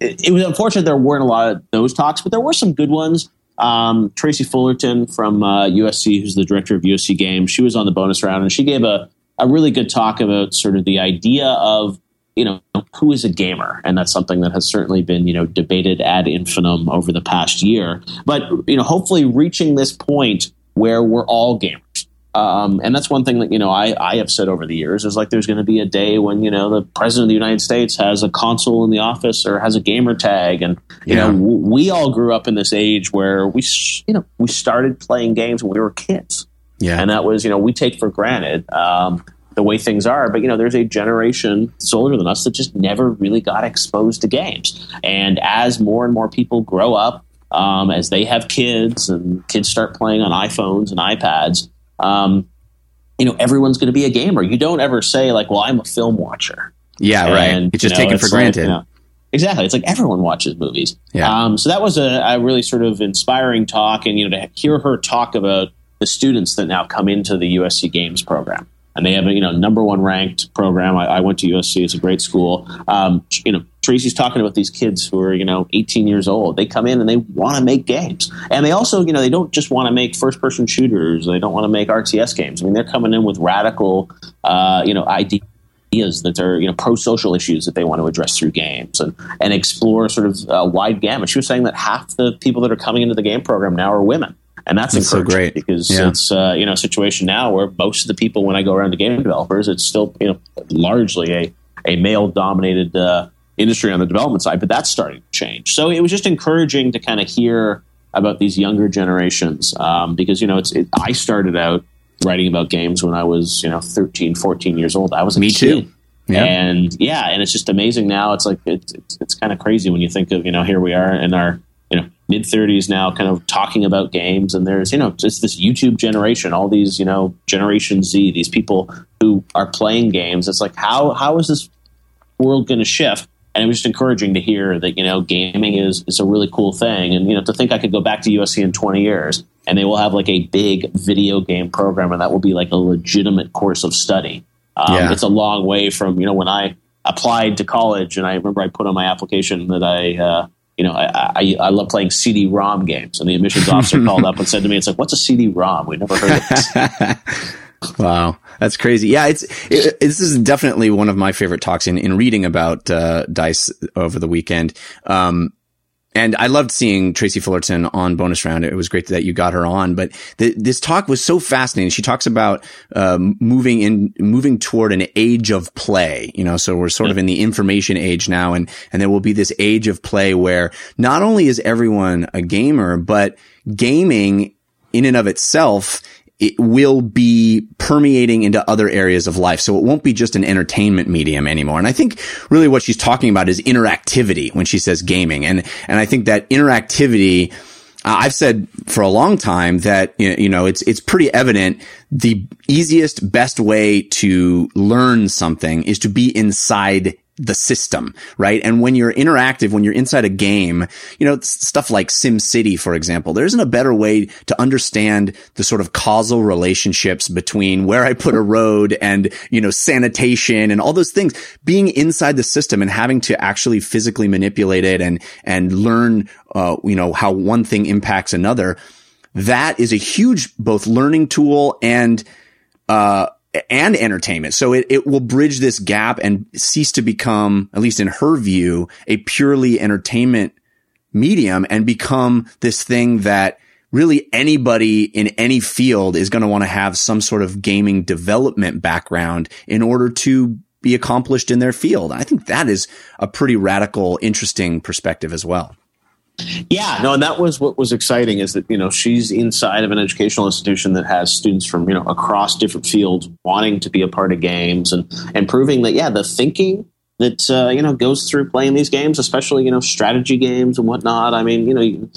it, it, was unfortunate there weren't a lot of those talks, but there were some good ones. Um, Tracy Fullerton from uh, USC, who's the director of USC Games, she was on the bonus round, and she gave a a really good talk about sort of the idea of you know who is a gamer, and that's something that has certainly been you know debated ad infinitum over the past year. But you know, hopefully, reaching this point where we're all gamers um, and that's one thing that you know I, I have said over the years is like there's going to be a day when you know the president of the United States has a console in the office or has a gamer tag, and you yeah. know w- we all grew up in this age where we you know we started playing games when we were kids, yeah, and that was you know we take for granted um, the way things are, but you know there's a generation that's older than us that just never really got exposed to games, and as more and more people grow up, um, as they have kids and kids start playing on iPhones and iPads um, you know, everyone's going to be a gamer. You don't ever say like, "Well, I'm a film watcher."
Yeah, and, right. It's just know, taken for like, granted. You know,
exactly. It's like everyone watches movies. Yeah. Um, so that was a, a, really sort of inspiring talk, and you know, to hear her talk about the students that now come into the USC Games program and they have a you know number one ranked program. I, I went to USC; it's a great school. Um, you know, Tracy's talking about these kids who are you know 18 years old. They come in and they want to make games, and they also you know they don't just want to make first person shooters. They don't want to make RTS games. I mean, they're coming in with radical uh, you know ideas ideas that are you know pro social issues that they want to address through games and and explore sort of a wide gamut. She was saying that half the people that are coming into the game program now are women and that's, that's so great because yeah. it's uh, you know a situation now where most of the people when I go around to game developers, it's still you know largely a a male dominated uh, industry on the development side, but that's starting to change. So it was just encouraging to kind of hear about these younger generations um, because you know it's it, I started out writing about games when I was you know 13, 14 years old. I was a
me
kid.
too.
Yeah. And yeah, and it's just amazing now. It's like it's, it's, it's kind of crazy when you think of you know here we are in our mid 30s now kind of talking about games and there's you know just this youtube generation all these you know generation z these people who are playing games. It's like how how is this world going to shift? And it was just encouraging to hear that you know gaming is is a really cool thing. And you know to think i could go back to usc in 20 years and they will have like a big video game program and that will be like a legitimate course of study. Um, yeah. it's a long way from you know when i applied to college and i remember i put on my application that i uh, you know, I, I, I love playing CD-ROM games. And the admissions officer called up and said to me, "It's like, what's a CD-ROM? We've never heard of this."
wow, that's crazy. Yeah, it's it, this is definitely one of my favorite talks in in reading about uh, Dice over the weekend. Um, and I loved seeing Tracy Fullerton on bonus round. It was great that you got her on, but the, this talk was so fascinating. She talks about, um, moving in, moving toward an age of play, you know, so we're sort yeah. of in the information age now and, and there will be this age of play where not only is everyone a gamer, but gaming in and of itself it will be permeating into other areas of life. So it won't be just an entertainment medium anymore. And I think really what she's talking about is interactivity when she says gaming. And, and I think that interactivity, uh, I've said for a long time that, you know, it's, it's pretty evident the easiest, best way to learn something is to be inside the system, right? And when you're interactive, when you're inside a game, you know, stuff like Sim City, for example, there isn't a better way to understand the sort of causal relationships between where I put a road and, you know, sanitation and all those things. Being inside the system and having to actually physically manipulate it and, and learn, uh, you know, how one thing impacts another. That is a huge both learning tool and, uh, and entertainment. So it, it will bridge this gap and cease to become, at least in her view, a purely entertainment medium and become this thing that really anybody in any field is going to want to have some sort of gaming development background in order to be accomplished in their field. I think that is a pretty radical, interesting perspective as well.
Yeah, no, and that was what was exciting is that you know she's inside of an educational institution that has students from you know across different fields wanting to be a part of games and and proving that yeah the thinking that uh, you know goes through playing these games, especially you know strategy games and whatnot. I mean, you know,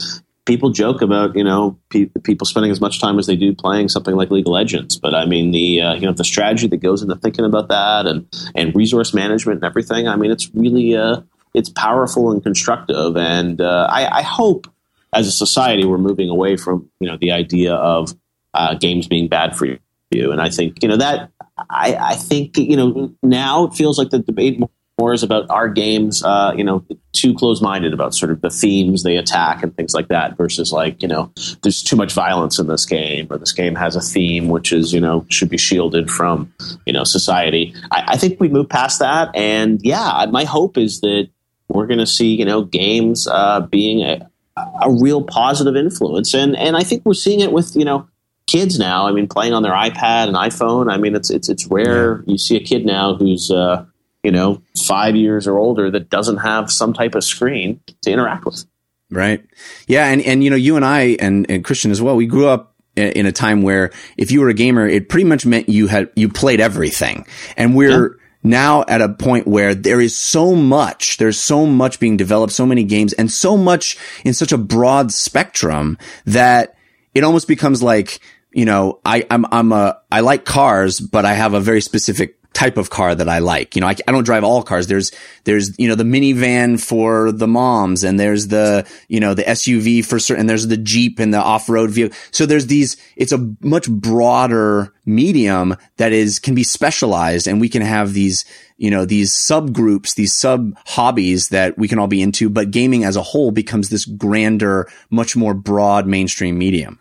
people joke about you know pe- people spending as much time as they do playing something like League of Legends, but I mean the uh, you know the strategy that goes into thinking about that and and resource management and everything. I mean, it's really uh, it's powerful and constructive, and uh, I, I hope as a society we're moving away from you know the idea of uh, games being bad for you. And I think you know that I, I think you know now it feels like the debate more is about our games, uh, you know, too close-minded about sort of the themes they attack and things like that, versus like, you know, there's too much violence in this game, or this game has a theme which is, you know, should be shielded from, you know, society. I, I think we move past that, and yeah, my hope is that we're going to see, you know, games uh, being a, a real positive influence, and and I think we're seeing it with, you know kids now. I mean, playing on their iPad and iPhone. I mean, it's it's it's rare you see a kid now who's uh, you know, five years or older that doesn't have some type of screen to interact with.
Right. Yeah. And, and, you know, you and I and, and Christian as well, we grew up in a time where if you were a gamer, it pretty much meant you had, you played everything. And we're, yeah. Now at a point where there is so much, there's so much being developed, so many games and so much in such a broad spectrum that it almost becomes like, you know, I, I'm, I'm a, I like cars, but I have a very specific type of car that I like. You know, I, I, don't drive all cars. There's, there's, you know, the minivan for the moms and there's the, you know, the SUV for certain, and there's the Jeep and the off-road vehicle. So there's these, it's a much broader medium that is, can be specialized and we can have these, you know, these subgroups, these sub hobbies that we can all be into, but gaming as a whole becomes this grander, much more broad mainstream medium.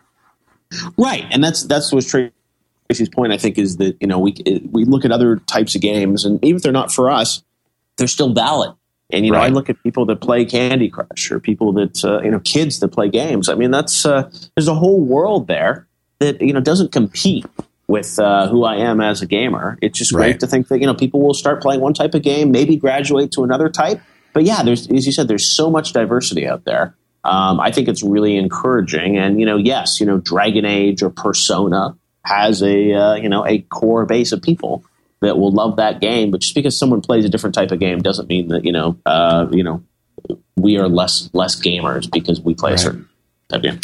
Right. And that's, that's what's true Tracy's point, I think, is that you know we we look at other types of games, and even if they're not for us, they're still valid. And you know, right. I look at people that play Candy Crush or people that uh, you know kids that play games. I mean, that's uh, there's a whole world there that you know doesn't compete with uh, who I am as a gamer. It's just great right. to think that you know people will start playing one type of game, maybe graduate to another type. But yeah, there's as you said, there's so much diversity out there. Um, I think it's really encouraging. And you know, yes, you know, Dragon Age or Persona has a uh, you know a core base of people that will love that game. But just because someone plays a different type of game doesn't mean that you know uh, you know we are less less gamers because we play right. a certain type of game.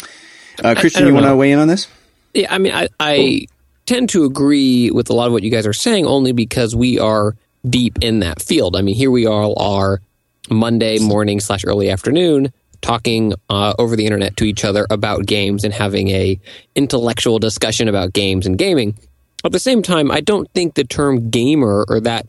Uh, Christian, you want to weigh in on this?
Yeah, I mean, I, I tend to agree with a lot of what you guys are saying, only because we are deep in that field. I mean, here we all are Monday morning slash early afternoon talking uh, over the internet to each other about games and having a intellectual discussion about games and gaming. At the same time, I don't think the term gamer or that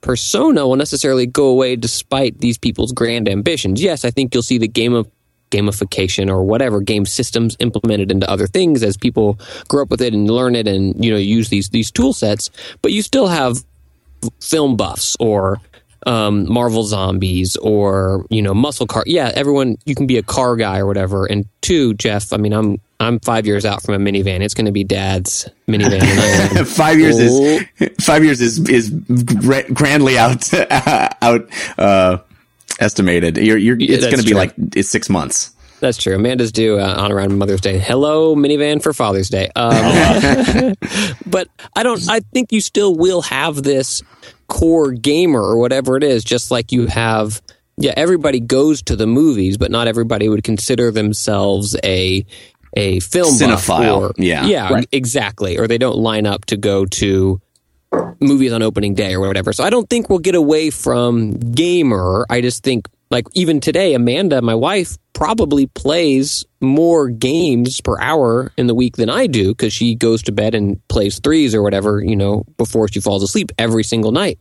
persona will necessarily go away despite these people's grand ambitions. Yes, I think you'll see the game of gamification or whatever game systems implemented into other things as people grow up with it and learn it and you know use these these tool sets but you still have film buffs or um, Marvel Zombies or you know muscle car. Yeah, everyone you can be a car guy or whatever. And two, Jeff. I mean, I'm I'm five years out from a minivan. It's going to be Dad's minivan.
five years is five years is is grandly out out uh, estimated. You're you're. It's going to be like it's six months.
That's true. Amanda's due uh, on around Mother's Day. Hello, minivan for Father's Day. Um, but I don't. I think you still will have this core gamer or whatever it is, just like you have. Yeah, everybody goes to the movies, but not everybody would consider themselves a a film
cinephile.
Or,
yeah,
yeah, right. exactly. Or they don't line up to go to movies on opening day or whatever. So I don't think we'll get away from gamer. I just think like even today, Amanda, my wife, probably plays more games per hour in the week than I do because she goes to bed and plays threes or whatever, you know, before she falls asleep every single night.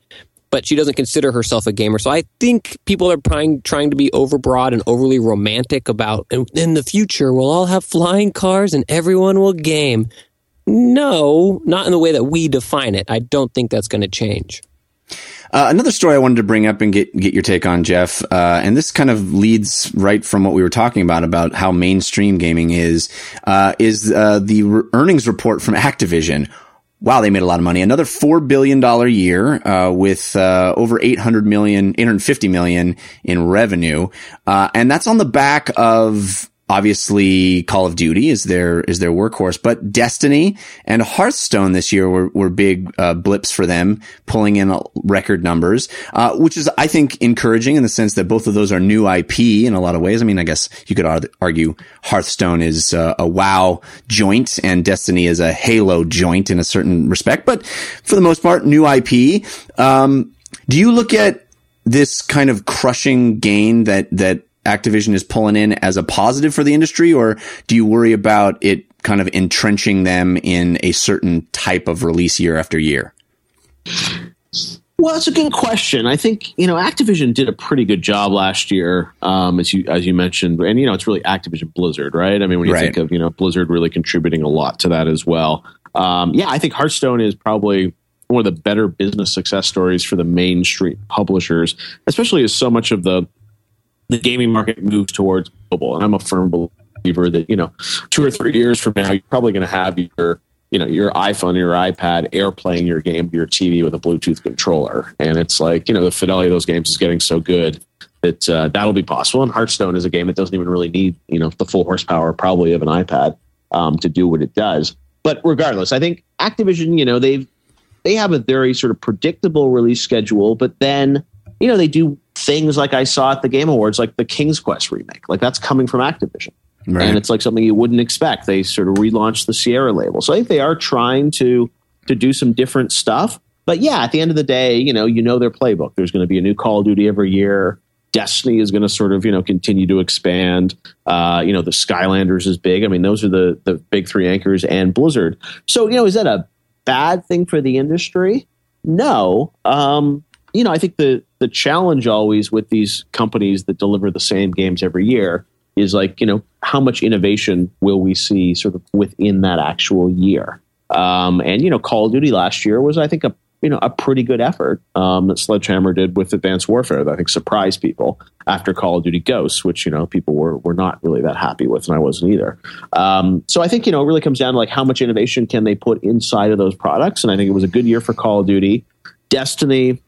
But she doesn't consider herself a gamer. So I think people are trying, trying to be overbroad and overly romantic about in the future we'll all have flying cars and everyone will game. No, not in the way that we define it. I don't think that's going to change.
Uh, another story I wanted to bring up and get get your take on, Jeff, uh, and this kind of leads right from what we were talking about about how mainstream gaming is, uh, is uh, the re- earnings report from Activision. wow, they made a lot of money. Another four billion dollar year uh, with uh, over 800 million, 850 million in revenue, uh, and that's on the back of obviously Call of Duty is their is their workhorse, but Destiny and Hearthstone this year were, were big uh, blips for them, pulling in record numbers, uh, which is I think encouraging in the sense that both of those are new IP in a lot of ways. I mean, I guess you could argue Hearthstone is uh, a WoW joint and Destiny is a Halo joint in a certain respect, but for the most part, new IP. Um, do you look at this kind of crushing gain that that Activision is pulling in as a positive for the industry, or do you worry about it kind of entrenching them in a certain type of release year after year?
Well, it's a good question. I think you know Activision did a pretty good job last year, um, as you as you mentioned, and you know it's really Activision Blizzard, right? I mean, when you right. think of you know Blizzard really contributing a lot to that as well. Um, yeah, I think Hearthstone is probably one of the better business success stories for the mainstream publishers, especially as so much of the the gaming market moves towards mobile. And I'm a firm believer that, you know, two or three years from now, you're probably going to have your, you know, your iPhone, or your iPad air playing your game to your TV with a Bluetooth controller. And it's like, you know, the fidelity of those games is getting so good that uh, that'll be possible. And Hearthstone is a game that doesn't even really need, you know, the full horsepower probably of an iPad um, to do what it does. But regardless, I think Activision, you know, they've they have a very sort of predictable release schedule, but then you know, they do things like I saw at the Game Awards, like the King's Quest remake. Like that's coming from Activision. Right. And it's like something you wouldn't expect. They sort of relaunched the Sierra label. So I think they are trying to to do some different stuff. But yeah, at the end of the day, you know, you know their playbook. There's going to be a new Call of Duty every year. Destiny is going to sort of, you know, continue to expand. Uh, you know, the Skylanders is big. I mean, those are the the big three anchors and Blizzard. So, you know, is that a bad thing for the industry? No. Um, you know, I think the the challenge always with these companies that deliver the same games every year is like, you know, how much innovation will we see sort of within that actual year? Um, and you know, Call of Duty last year was, I think, a you know a pretty good effort um, that Sledgehammer did with Advanced Warfare that I think surprised people after Call of Duty Ghosts, which you know people were were not really that happy with, and I wasn't either. Um, so I think you know it really comes down to like how much innovation can they put inside of those products, and I think it was a good year for Call of Duty. Destiny,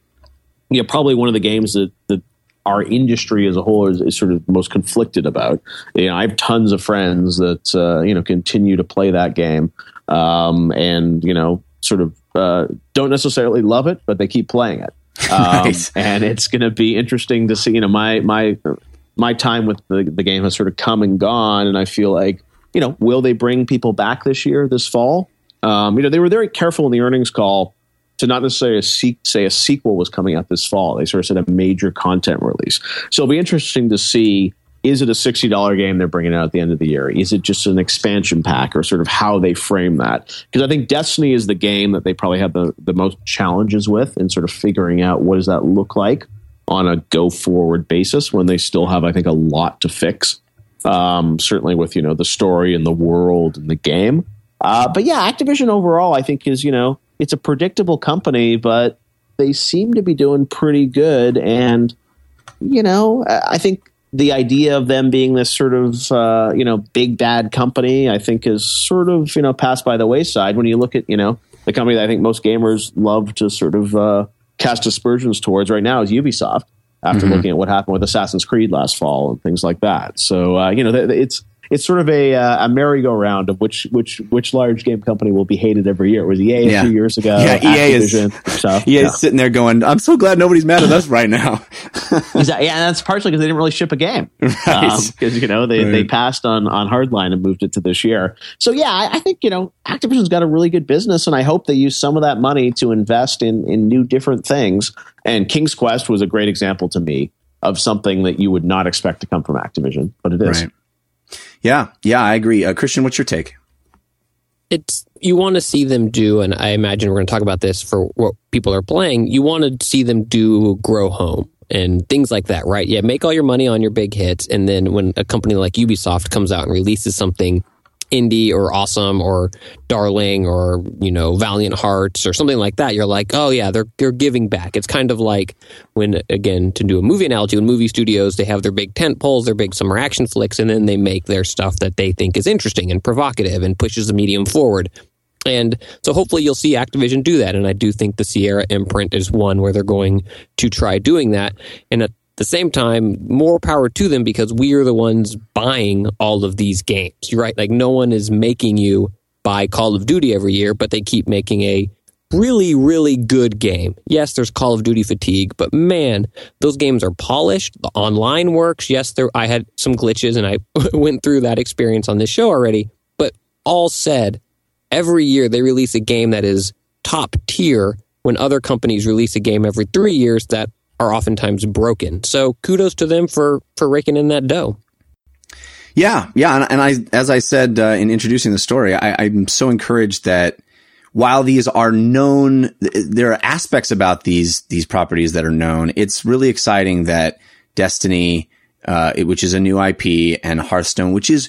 you know, probably one of the games that, that our industry as a whole is, is, sort of most conflicted about. You know, I have tons of friends that uh, you know continue to play that game, um, and you know, sort of uh, don't necessarily love it, but they keep playing it. Um, And it's going to be interesting to see. You know, my my my time with the, the game has sort of come and gone, and I feel like you know, will they bring people back this year, this fall? Um, you know, they were very careful in the earnings call to not necessarily a se- say a sequel was coming out this fall. They sort of said a major content release. So it'll be interesting to see is it a $60 game they're bringing out at the end of the year? Is it just an expansion pack or sort of how they frame that? Because I think Destiny is the game that they probably have the, the most challenges with in sort of figuring out what does that look like on a go forward basis when they still have, I think, a lot to fix. Um, certainly with, you know, the story and the world and the game. Uh, but yeah, Activision overall, I think is, you know, it's a predictable company, but they seem to be doing pretty good. And, you know, I think the idea of them being this sort of, uh, you know, big bad company, I think is sort of, you know, passed by the wayside when you look at, you know, the company that I think most gamers love to sort of uh, cast aspersions towards right now is Ubisoft after mm-hmm. looking at what happened with Assassin's Creed last fall and things like that. So, uh, you know, it's, it's sort of a uh, a merry-go-round of which which which large game company will be hated every year. It was EA yeah. a few years ago.
Yeah, EA is so, EA yeah. is sitting there going, "I'm so glad nobody's mad at us right now."
exactly. Yeah, and that's partially because they didn't really ship a game because right. um, you know they, right. they passed on on Hardline and moved it to this year. So yeah, I, I think you know Activision's got a really good business, and I hope they use some of that money to invest in in new different things. And King's Quest was a great example to me of something that you would not expect to come from Activision, but it is.
Right. Yeah, yeah, I agree. Uh, Christian, what's your take?
It's you want to see them do, and I imagine we're going to talk about this for what people are playing. You want to see them do grow home and things like that, right? Yeah, make all your money on your big hits, and then when a company like Ubisoft comes out and releases something indie or awesome or darling or you know valiant hearts or something like that you're like oh yeah they're they're giving back it's kind of like when again to do a movie analogy when movie studios they have their big tent poles their big summer action flicks and then they make their stuff that they think is interesting and provocative and pushes the medium forward And so hopefully you'll see Activision do that. And I do think the Sierra imprint is one where they're going to try doing that. And at the same time, more power to them because we are the ones buying all of these games. You're right. Like no one is making you buy Call of Duty every year, but they keep making a really, really good game. Yes, there's Call of Duty fatigue, but man, those games are polished. The online works. Yes, there, I had some glitches and I went through that experience on this show already, but all said, every year they release a game that is top tier when other companies release a game every three years that are oftentimes broken. So kudos to them for, for raking in that dough.
Yeah, yeah, and, and I, as I said uh, in introducing the story, I, I'm so encouraged that while these are known, there are aspects about these these properties that are known. It's really exciting that Destiny, uh, which is a new IP, and Hearthstone, which is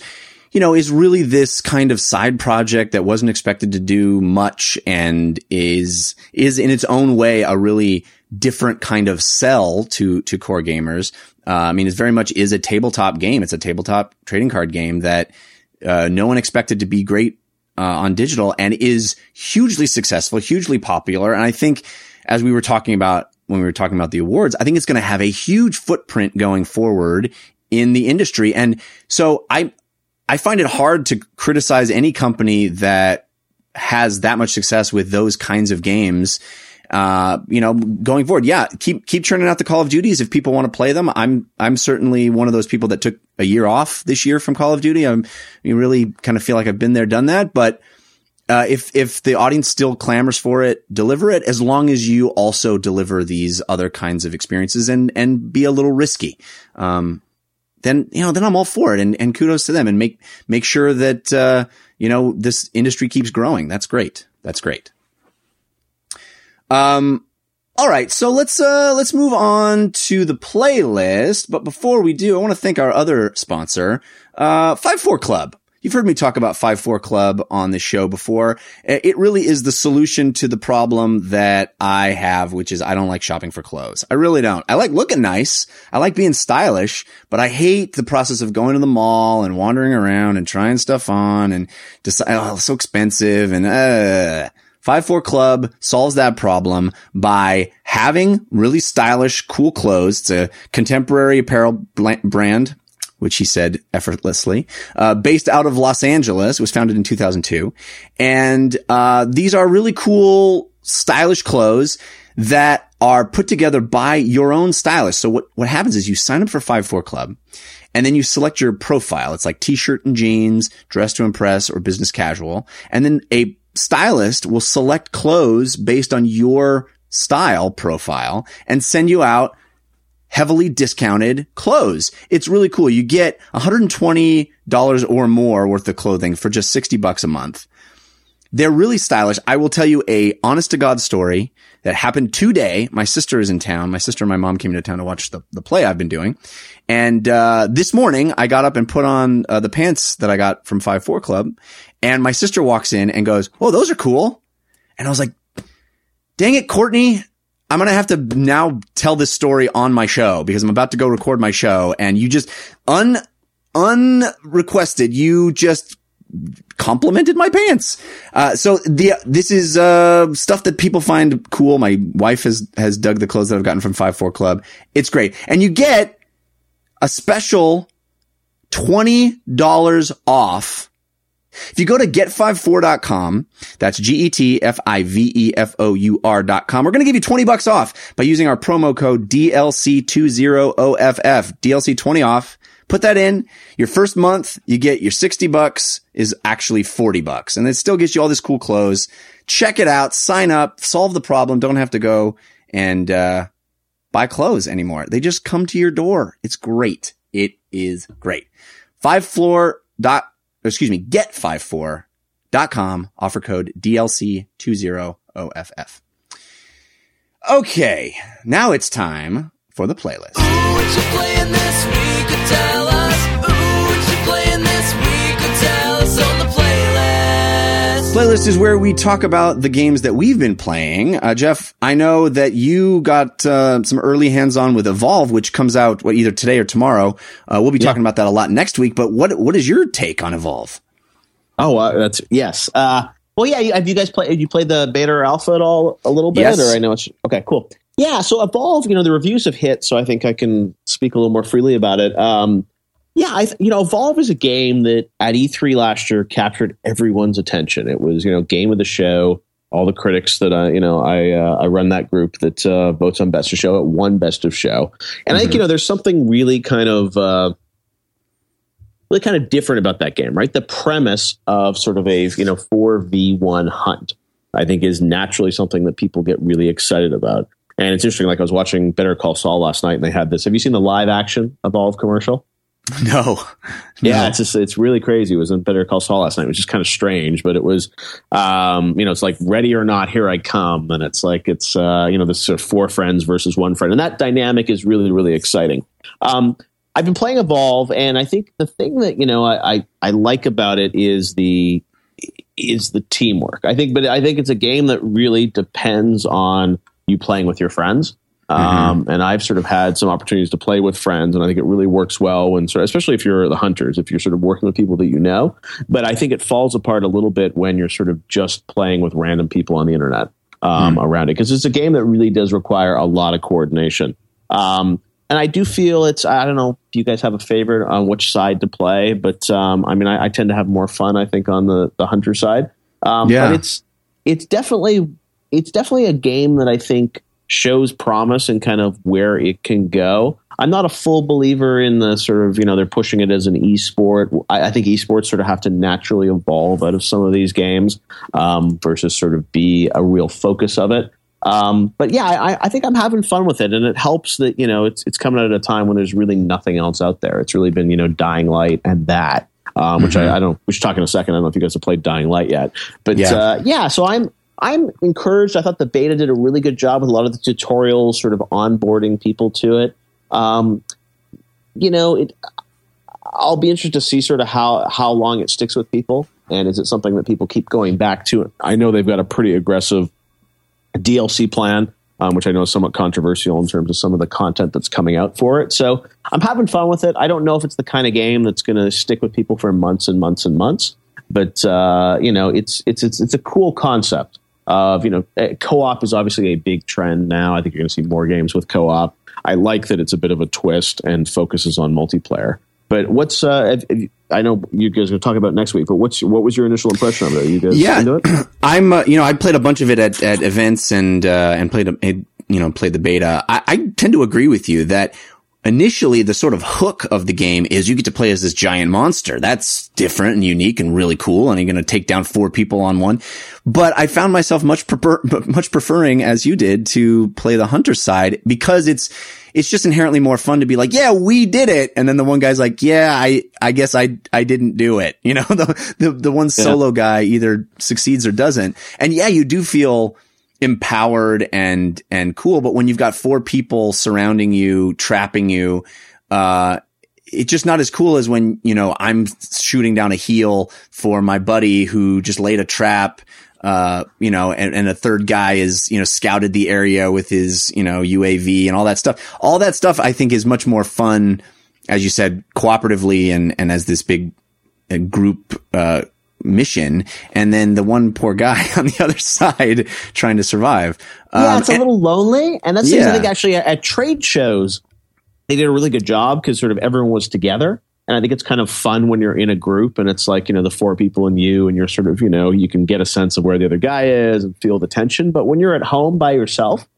you know, is really this kind of side project that wasn't expected to do much and is, is in its own way a really different kind of sell to, to core gamers. Uh, I mean, it very much is a tabletop game. It's a tabletop trading card game that, uh, no one expected to be great, uh, on digital and is hugely successful, hugely popular. And I think as we were talking about when we were talking about the awards, I think it's going to have a huge footprint going forward in the industry. And so I, I find it hard to criticize any company that has that much success with those kinds of games. Uh, you know, going forward, yeah, keep keep churning out the Call of Duties if people want to play them. I'm I'm certainly one of those people that took a year off this year from Call of Duty. I'm I really kind of feel like I've been there, done that. But uh, if if the audience still clamors for it, deliver it as long as you also deliver these other kinds of experiences and and be a little risky. Um, then, you know, then I'm all for it and, and kudos to them and make, make sure that, uh, you know, this industry keeps growing. That's great. That's great. Um, all right. So let's, uh, let's move on to the playlist. But before we do, I want to thank our other sponsor, uh, FiveFour Club. You've heard me talk about FiveFour Club on the show before. It really is the solution to the problem that I have, which is I don't like shopping for clothes. I really don't. I like looking nice. I like being stylish, but I hate the process of going to the mall and wandering around and trying stuff on and decide, oh, it's so expensive and, uh, FiveFour Club solves that problem by having really stylish, cool clothes. It's a contemporary apparel brand which he said effortlessly, uh, based out of Los Angeles. It was founded in 2002. And, uh, these are really cool, stylish clothes that are put together by your own stylist. So what, what happens is you sign up for FiveFour Club and then you select your profile. It's like t-shirt and jeans, dress to impress or business casual. And then a stylist will select clothes based on your style profile and send you out heavily discounted clothes. It's really cool. You get $120 or more worth of clothing for just 60 bucks a month. They're really stylish. I will tell you a honest to God story that happened today. My sister is in town. My sister and my mom came into town to watch the, the play I've been doing. And, uh, this morning I got up and put on uh, the pants that I got from FiveFour Club. And my sister walks in and goes, Oh, those are cool. And I was like, dang it, Courtney. I'm going to have to now tell this story on my show because I'm about to go record my show and you just un, unrequested, you just complimented my pants. Uh, so the, this is, uh, stuff that people find cool. My wife has, has dug the clothes that I've gotten from FiveFour Club. It's great. And you get a special $20 off if you go to get54.com, that's G-E-T-F-I-V-E-F-O-U-R.com, we're going to give you 20 bucks off by using our promo code DLC20OFF, DLC20 off. Put that in your first month. You get your 60 bucks is actually 40 bucks and it still gets you all this cool clothes. Check it out, sign up, solve the problem. Don't have to go and, uh, buy clothes anymore. They just come to your door. It's great. It is great. Five floor dot excuse me, get54.com, offer code DLC20OFF. Okay, now it's time for the playlist. Playlist is where we talk about the games that we've been playing. Uh, Jeff, I know that you got uh, some early hands on with Evolve, which comes out what, either today or tomorrow. Uh, we'll be yeah. talking about that a lot next week. But what what is your take on Evolve?
Oh, uh, that's yes. Uh, Well, yeah. Have you guys played? Have you played the beta or alpha at all? A little bit,
yes.
or I know it's okay. Cool. Yeah. So Evolve, you know, the reviews have hit, so I think I can speak a little more freely about it. Um, yeah, I you know, Evolve is a game that at E3 last year captured everyone's attention. It was you know game of the show. All the critics that I you know I uh, I run that group that uh, votes on best of show. It won best of show, and mm-hmm. I think you know there's something really kind of. Uh, really kind of different about that game, right? The premise of sort of a you know four v one hunt, I think, is naturally something that people get really excited about. And it's interesting. Like I was watching Better Call Saul last night, and they had this. Have you seen the live action Evolve commercial?
No.
Yeah, no. it's just it's really crazy. It was in Better Call Saul last night, which is kind of strange, but it was um, you know, it's like ready or not, here I come. And it's like it's uh, you know, this sort of four friends versus one friend. And that dynamic is really, really exciting. Um, I've been playing Evolve, and I think the thing that you know I, I, I like about it is the is the teamwork. I think, but I think it's a game that really depends on you playing with your friends. Mm-hmm. Um, and I've sort of had some opportunities to play with friends, and I think it really works well when, sort of, especially if you're the hunters, if you're sort of working with people that you know. But I think it falls apart a little bit when you're sort of just playing with random people on the internet um, mm. around it, because it's a game that really does require a lot of coordination. Um, and I do feel it's I don't know if you guys have a favorite on which side to play, but um, I mean I, I, tend to have more fun I think on the the hunter side. Um, yeah. But it's it's definitely it's definitely a game that I think shows promise and kind of where it can go. I'm not a full believer in the sort of you know they're pushing it as an esport. I, I think esports sort of have to naturally evolve out of some of these games um, versus sort of be a real focus of it. Um, but yeah, I, I, think I'm having fun with it, and it helps that you know it's it's coming out at a time when there's really nothing else out there. It's really been you know Dying Light and that, um, which mm-hmm. I, I, don't. We should talk in a second. I don't know if you guys have played Dying Light yet, but yeah, uh, yeah so I'm I'm encouraged. I thought the beta did a really good job with a lot of the tutorials, sort of onboarding people to it. Um, you know, it. I'll be interested to see sort of how how long it sticks with people, and is it something that people keep going back to? I know they've got a pretty aggressive DLC plan, um, which I know is somewhat controversial in terms of some of the content that's coming out for it. So I'm having fun with it. I don't know if it's the kind of game that's going to stick with people for months and months and months, but uh, you know, it's it's it's it's a cool concept. Of you know, eh, co-op is obviously a big trend now. I think you're going to see more games with co-op. I like that it's a bit of a twist and focuses on multiplayer. But what's uh, I know you guys are talking about next week, but what's what was your initial impression of it? Are you guys
yeah, into it? I'm uh, you know I played a bunch of it at, at events and uh, and played a, you know played the beta. I, I tend to agree with you that initially the sort of hook of the game is you get to play as this giant monster. That's different and unique and really cool. And you're going to take down four people on one. But I found myself much prefer, much preferring as you did to play the hunter side because it's, it's just inherently more fun to be like, yeah, we did it. And then the one guy's like, yeah, I, I guess I, I didn't do it. You know, the, the, the one solo yeah. guy either succeeds or doesn't. And yeah, you do feel, empowered and and cool but when you've got four people surrounding you trapping you uh it's just not as cool as when you know i'm shooting down a heel for my buddy who just laid a trap uh, you know, and, and a third guy is, you know, scouted the area with his, you know, UAV and all that stuff. All that stuff I think is much more fun, as you said, cooperatively and, and as this big uh, group, uh, mission, and then the one poor guy on the other side trying to survive.
Yeah, um, it's a and, little lonely, and that's yeah. I think actually at, at trade shows they did a really good job because sort of everyone was together. And I think it's kind of fun when you're in a group and it's like, you know, the four people and you, and you're sort of, you know, you can get a sense of where the other guy is and feel the tension. But when you're at home by yourself,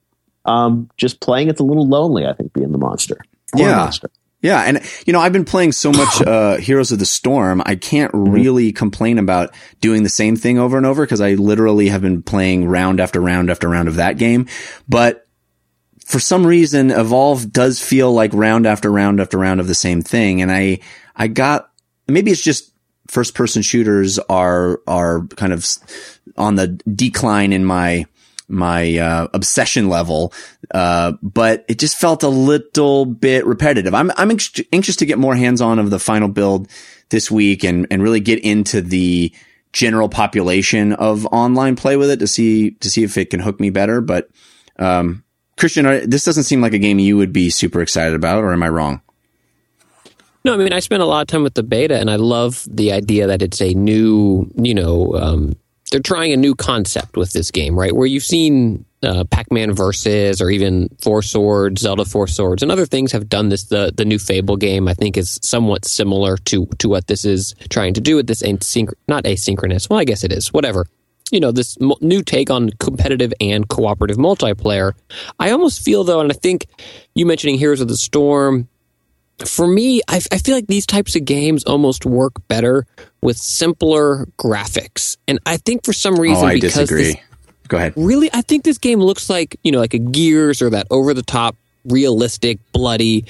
um, just playing, it's a little lonely, I think, being the monster.
yeah. Monster. Yeah, and you know, I've been playing so much uh, Heroes of the Storm, I can't mm-hmm. really complain about doing the same thing over and over because I literally have been playing round after round after round of that game. But for some reason, Evolve does feel like round after round after round of the same thing, and I I got maybe it's just first person shooters are are kind of on the decline in my my uh, obsession level, uh, but it just felt a little bit repetitive. I'm I'm anxious to get more hands on of the final build this week and and really get into the general population of online play with it to see to see if it can hook me better. But um, Christian, this doesn't seem like a game you would be super excited about, or am I wrong?
No, I mean I spent a lot of time with the beta, and I love the idea that it's a new, you know, um, they're trying a new concept with this game, right? Where you've seen uh, Pac-Man Versus or even Four Swords, Zelda Four Swords, and other things have done this. The the new Fable game, I think, is somewhat similar to to what this is trying to do with this asynch- not asynchronous. Well, I guess it is. Whatever. You know, this new take on competitive and cooperative multiplayer. I almost feel though, and I think you mentioning Heroes of the Storm. For me, I, I feel like these types of games almost work better with simpler graphics, and I think for some reason
oh, I
because
disagree.
this,
Go ahead.
really i think this game looks like you know like a gears or that over the top realistic bloody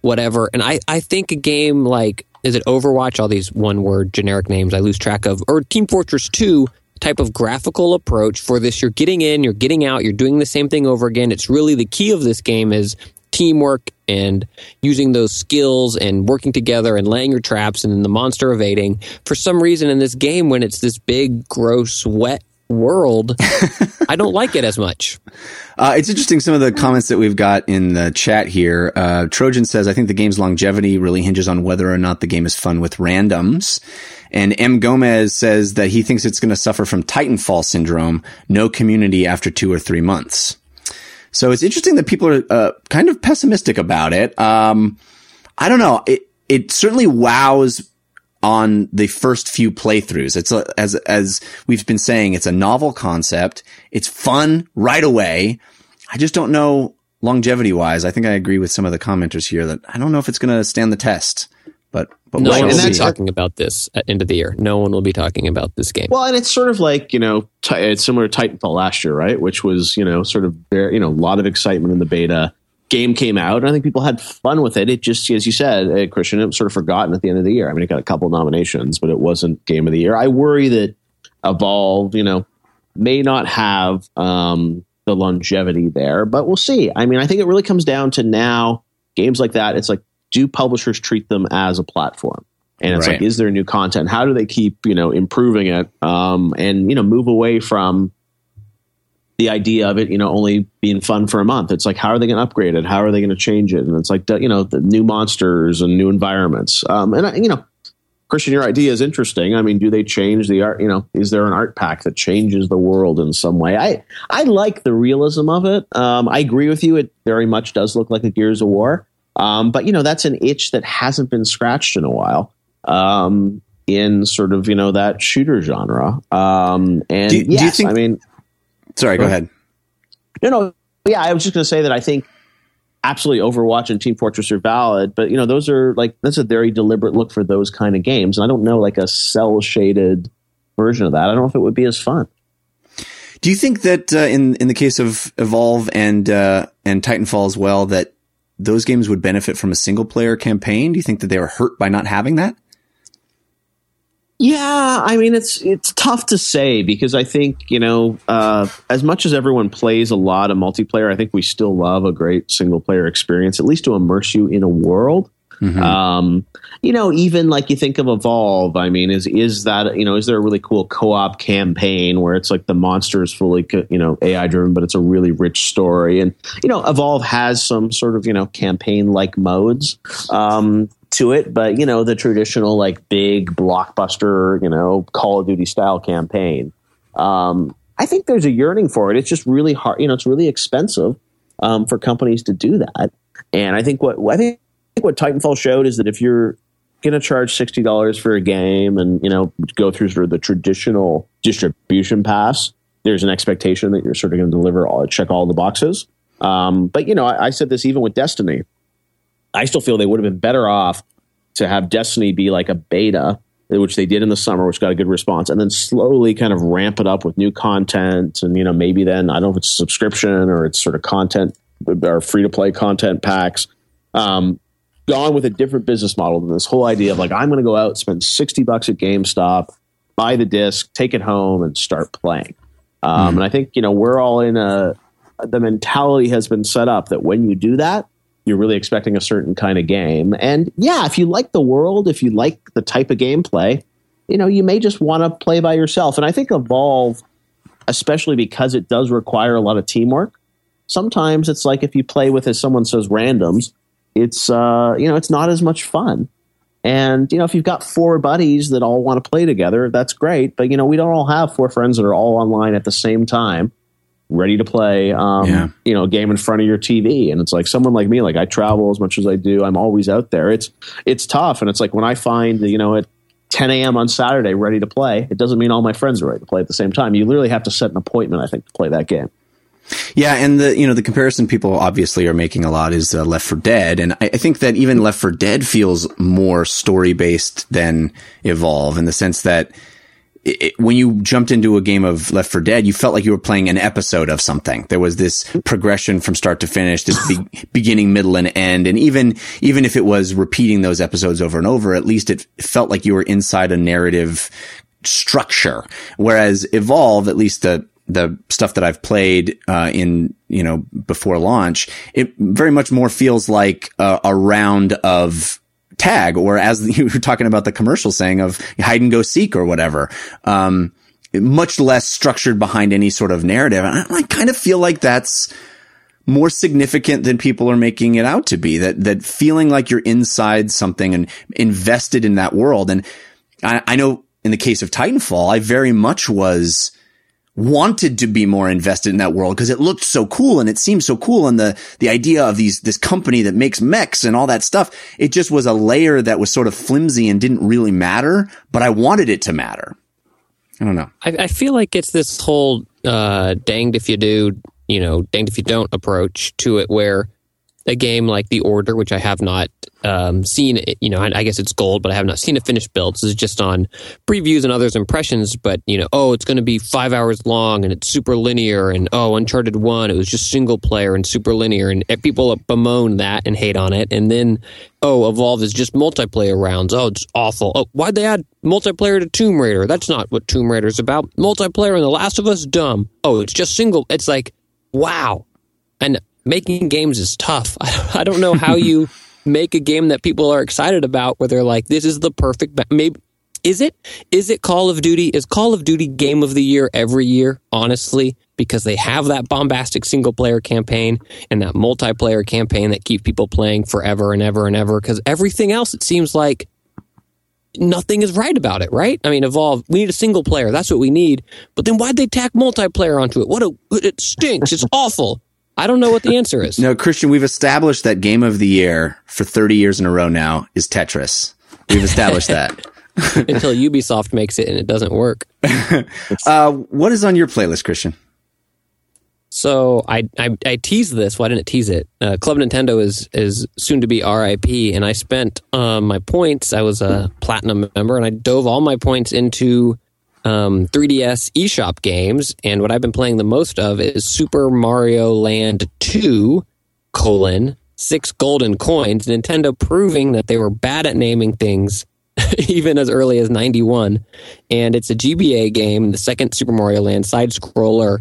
whatever. And i i think a game like is it overwatch? All these one word generic names i lose track of. Or team fortress 2 type of graphical approach for this. You're getting in you're getting out you're doing the same thing over again. It's really the key of this game is teamwork and using those skills and working together and laying your traps and then the monster evading for some reason in this game when it's this big gross wet world, I don't like it as much.
Uh, it's interesting some of the comments that we've got in the chat here. Uh, Trojan says, I think the game's longevity really hinges on whether or not the game is fun with randoms. And M. Gomez says that he thinks it's going to suffer from Titanfall syndrome, no community after two or three months. So it's interesting that people are uh, kind of pessimistic about it. Um, I don't know. It, it certainly wows on the first few playthroughs. It's a, as as we've been saying, it's a novel concept. It's fun right away. I just don't know longevity wise. I think I agree with some of the commenters here that I don't know if it's going to stand the test. But but
no
we'll
one will be talking about this at end of the year. No one will be talking about this game.
Well, and it's sort of like you know, t- it's similar to Titanfall last year, right? Which was you know, sort of very, you know, a lot of excitement in the beta. Game came out, and I think people had fun with it. It just, as you said, uh, Christian, it was sort of forgotten at the end of the year. I mean, it got a couple nominations, but it wasn't Game of the Year. I worry that Evolve, you know, may not have um, the longevity there, but we'll see. I mean, I think it really comes down to now games like that. It's like, do publishers treat them as a platform? And it's
Right.
like, is there new content? How do they keep, you know, improving it? Um, and, you know, move away from the idea of it, you know, only being fun for a month. It's like, how are they going to upgrade it? How are they going to change it? And it's like, you know, the new monsters and new environments. Um, and, you know, Christian, your idea is interesting. I mean, do they change the art? You know, is there an art pack that changes the world in some way? I I like the realism of it. Um, I agree with you. It very much does look like a Gears of War. Um, but you know, that's an itch that hasn't been scratched in a while. Um, in sort of you know that shooter genre. Um, and
Do- do you
yes,
think-
I mean,
Sorry, go ahead.
no, no, yeah, I was just going to say that I think absolutely Overwatch and Team Fortress are valid, but you know those are like that's a very deliberate look for those kind of games, and I don't know like a cell shaded version of that. I don't know if it would be as fun.
Do you think that uh, in in the case of Evolve and uh, and Titanfall as well, that those games would benefit from a single player campaign? Do you think that they are hurt by not having that?
Yeah, I mean it's it's tough to say because I think you know uh, as much as everyone plays a lot of multiplayer, I think we still love a great single player experience, at least to immerse you in a world. Um, you know, even like you think of Evolve. I mean, is is that you know is there a really cool co op campaign where it's like the monster is fully you know AI driven, but it's a really rich story, and you know Evolve has some sort of you know campaign like modes. Um, to it, but you know the traditional like big blockbuster, you know Call of Duty style campaign. Um, I think there's a yearning for it. It's just really hard, you know, it's really expensive um, for companies to do that. And I think what I think what Titanfall showed is that if you're going to charge sixty dollars for a game and you know go through sort of the traditional distribution pass, there's an expectation that you're sort of going to deliver all check all the boxes. Um, but you know, I, I said this even with Destiny. I still feel they would have been better off to have Destiny be like a beta, which they did in the summer, which got a good response, and then slowly kind of ramp it up with new content. And, you know, maybe then, I don't know if it's subscription or it's sort of content or free to play content packs. Um, gone with a different business model than this whole idea of like, I'm going to go out, spend 60 bucks at GameStop, buy the disc, take it home, and start playing. Um, And I think, you know, we're all in a, the mentality has been set up that when you do that, you're really expecting a certain kind of game. And yeah, if you like the world, if you like the type of gameplay, you know, you may just want to play by yourself. And I think Evolve, especially because it does require a lot of teamwork, sometimes it's like if you play with, as someone says, randoms, it's, uh, you know, it's not as much fun. And, you know, if you've got four buddies that all want to play together, that's great. But, you know, we don't all have four friends that are all online at the same time, ready to play, um,
Yeah.
you know, a game in front of your TV. And it's like someone like me, like I travel as much as I do. I'm always out there. It's, it's tough. And it's like when I find, you know, at 10 a.m. on Saturday ready to play, it doesn't mean all my friends are ready to play at the same time. You literally have to set an appointment, I think, to play that game.
Yeah, and the you know the comparison people obviously are making a lot is uh, Left 4 Dead, and I, I think that even Left 4 Dead feels more story based than Evolve in the sense that it, when you jumped into a game of Left 4 Dead, you felt like you were playing an episode of something. There was this progression from start to finish, this be- beginning, middle, and end, and even even if it was repeating those episodes over and over, at least it felt like you were inside a narrative structure. Whereas Evolve, at least the the stuff that I've played uh, in you know before launch, it very much more feels like a, a round of tag, or as you were talking about the commercial saying of hide and go seek or whatever. Um, much less structured behind any sort of narrative, and I, I kind of feel like that's more significant than people are making it out to be. That that feeling like you're inside something and invested in that world. And I, I know in the case of Titanfall, I very much was wanted to be more invested in that world because it looked so cool and it seemed so cool and the the idea of these this company that makes mechs and all that stuff it just was a layer that was sort of flimsy and didn't really matter but I wanted it to matter. I don't know.
I, I feel like it's this whole uh, danged if you do, you know, danged if you don't approach to it, where a game like The Order, which I have not um, seen, you know, I, I guess it's gold, but I have not seen a finished build. This is just on previews and others' impressions. But you know, oh, it's going to be five hours long and it's super linear, and oh, Uncharted One, it was just single player and super linear, and people bemoan that and hate on it. And then, oh, Evolve is just multiplayer rounds. Oh, it's awful. Oh, why'd they add multiplayer to Tomb Raider? That's not what Tomb Raider's about. Multiplayer in The Last of Us, dumb. Oh, it's just single. It's like, wow. And making games is tough. I don't know how you make a game that people are excited about where they're like, this is the perfect, ba-. maybe. Is it? Is it Call of Duty? Is Call of Duty game of the year every year, honestly? Because they have that bombastic single player campaign and that multiplayer campaign that keep people playing forever and ever and ever. Because everything else, it seems like nothing is right about it, right? I mean, Evolve, we need a single player. That's what we need. But then why'd they tack multiplayer onto it? What a, it stinks. It's awful. I don't know what the answer is.
no Christian we've established that game of the year for 30 years in a row now is Tetris we've established that
until Ubisoft makes it and it doesn't work.
uh, what is on your playlist Christian
So I, I I teased this. Why didn't it tease it? Uh, Club Nintendo is is soon to be RIP, and I spent um, my points. I was a platinum member, and I dove all my points into um, 3DS eShop games. And what I've been playing the most of is Super Mario Land 2: colon six golden coins. Nintendo proving that they were bad at naming things. even as early as 91 and it's a GBA game the second Super Mario Land side scroller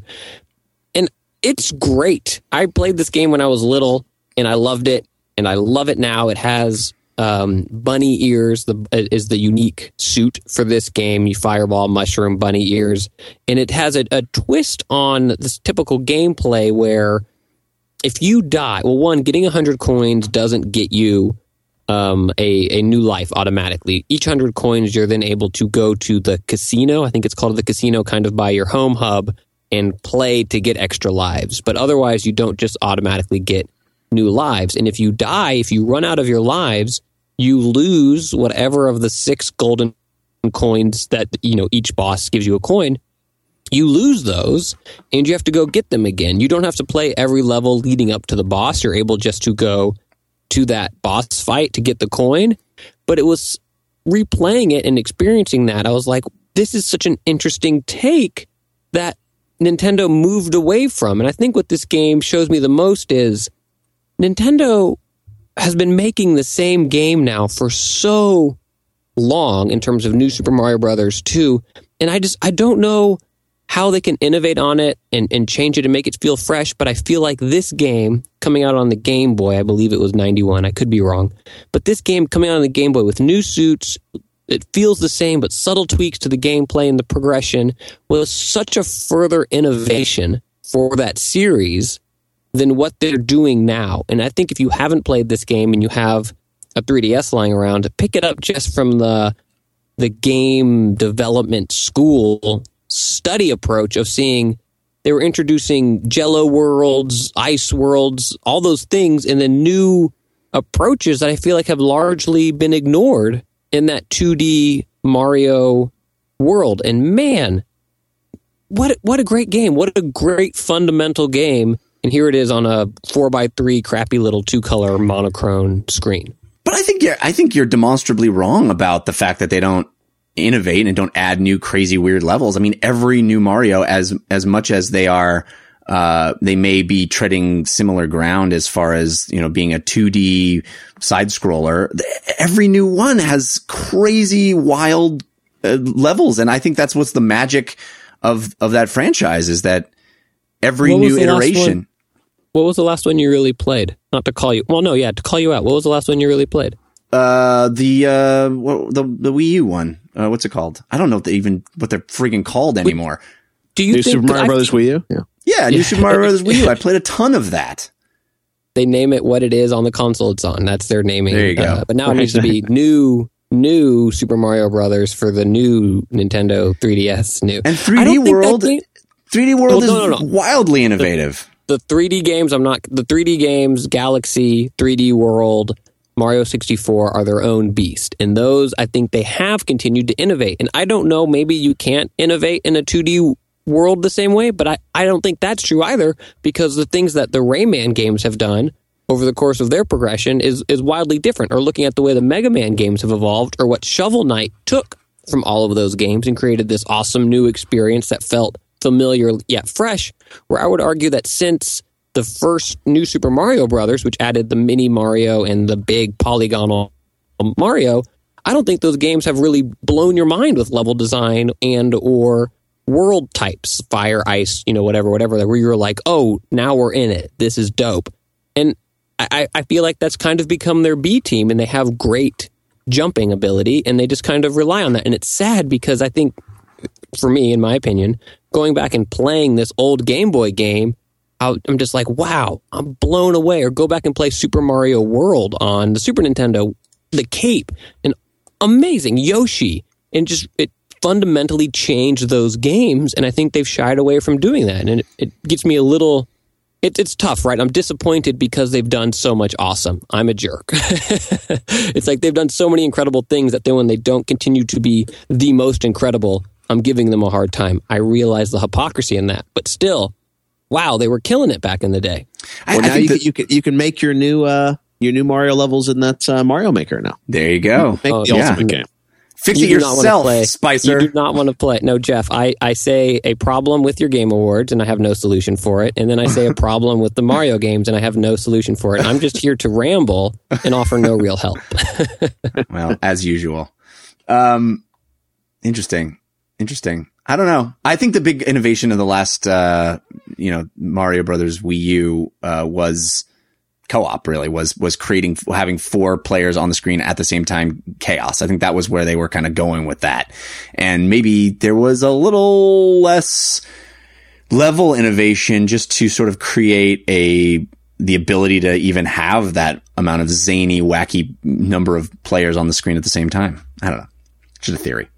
And it's great. I played this game when I was little and I loved it and I love it now. It has um, bunny ears the is the unique suit for this game. You fireball, mushroom, bunny ears, and it has a, a twist on this typical gameplay where if you die, well, one getting hundred coins doesn't get you um, a a new life automatically. Each hundred coins, you're then able to go to the casino. I think it's called the casino, kind of by your home hub and play to get extra lives. But otherwise, you don't just automatically get new lives. And if you die, if you run out of your lives, you lose whatever of the six golden coins that, you know, each boss gives you a coin. You lose those and you have to go get them again. You don't have to play every level leading up to the boss. You're able just to go to that boss fight to get the coin. But it was replaying it and experiencing that. I was like, this is such an interesting take that Nintendo moved away from. And I think what this game shows me the most is Nintendo has been making the same game now for so long in terms of new Super Mario Brothers 2. And I just, I don't know how they can innovate on it and, and change it and make it feel fresh. But I feel like this game coming out on the Game Boy, I believe it was 91, I could be wrong. But this game coming out on the Game Boy with new suits, it feels the same, but subtle tweaks to the gameplay and the progression was such a further innovation for that series than what they're doing now. And I think if you haven't played this game and you have a 3DS lying around, pick it up just from the the game development school study approach of seeing they were introducing jello worlds, ice worlds, all those things and the new approaches that I feel like have largely been ignored in that 2D Mario world. And man, what what a great game! What a great fundamental game! And here it is on a four by three crappy little two color monochrome screen.
But I think you're, I think you're demonstrably wrong about the fact that they don't innovate and don't add new crazy weird levels. I mean, every new Mario, as as much as they are, uh, they may be treading similar ground as far as you know being a 2D side scroller. Every new one has crazy, wild uh, levels, and I think that's what's the magic of of that franchise is that every new iteration.
What was the last one you really played? Not to call you. Well, no, yeah, to call you out. What was the last one you really played?
Uh, the uh, the the Wii U one. Uh, what's it called? I don't know what they even what they're freaking called anymore.
Do you
New
think
Super Mario
I-
Brothers Wii U? Yeah.
Yeah, New Super Mario Brothers Wii U. I played a ton of that.
they name it what it is on the console it's on. That's their naming.
There you go.
Uh, but now it needs to be new, new Super Mario Brothers for the new Nintendo 3DS. New
And 3D
don't think that
World,
game-
3D World
Well, no, no,
is
no.
wildly innovative.
The 3D games. I'm not the 3D games. Galaxy, 3D World, Mario 64 are their own beast, and those I think they have continued to innovate. And I don't know, maybe you can't innovate in a 2D world the same way, but I, I don't think that's true either because the things that the Rayman games have done over the course of their progression is is wildly different. Or looking at the way the Mega Man games have evolved, or what Shovel Knight took from all of those games and created this awesome new experience that felt familiar yet fresh. Where I would argue that since the first new Super Mario Brothers, which added the mini Mario and the big polygonal Mario, I don't think those games have really blown your mind with level design and or world types, fire, ice, you know, whatever, whatever, where you're like, oh, now we're in it. This is dope. And I, I I feel like that's kind of become their B team and they have great jumping ability and they just kind of rely on that. And it's sad because I think for me, in my opinion, going back and playing this old Game Boy game, I'm just like, wow, I'm blown away. Or go back and play Super Mario World on the Super Nintendo, the cape, and amazing Yoshi, and just it fundamentally changed those games. And I think they've shied away from doing that, and it, it gets me a little. It, it's tough, right? I'm disappointed because they've done so much awesome. I'm a jerk. it's like they've done so many incredible things that then when they don't continue to be the most incredible, I'm giving them a hard time. I realize the hypocrisy in that, but still, wow, they were killing it back in the day.
I,
Well,
I
now
think
you,
that-
can, you can you can make your new uh your new Mario levels in that uh, Mario Maker now.
there you go.
Make
Oh,
the
yeah.
ultimate game.
Fix
You
it
not wanna
yourself,
play-
Spicer.
You do not want to play. No, Jeff, I, I say a problem with your Game Awards and I have no solution for it. And then I say a problem with the Mario games and I have no solution for it. I'm just here to ramble and offer no real help.
well, as usual. Um, interesting. Interesting. I don't know. I think the big innovation of the last, uh, you know, Mario Brothers Wii U, uh, was co-op really was, was creating, having four players on the screen at the same time chaos. I think that was where they were kind of going with that. And maybe there was a little less level innovation just to sort of create a, the ability to even have that amount of zany, wacky number of players on the screen at the same time. I don't know. Just a theory.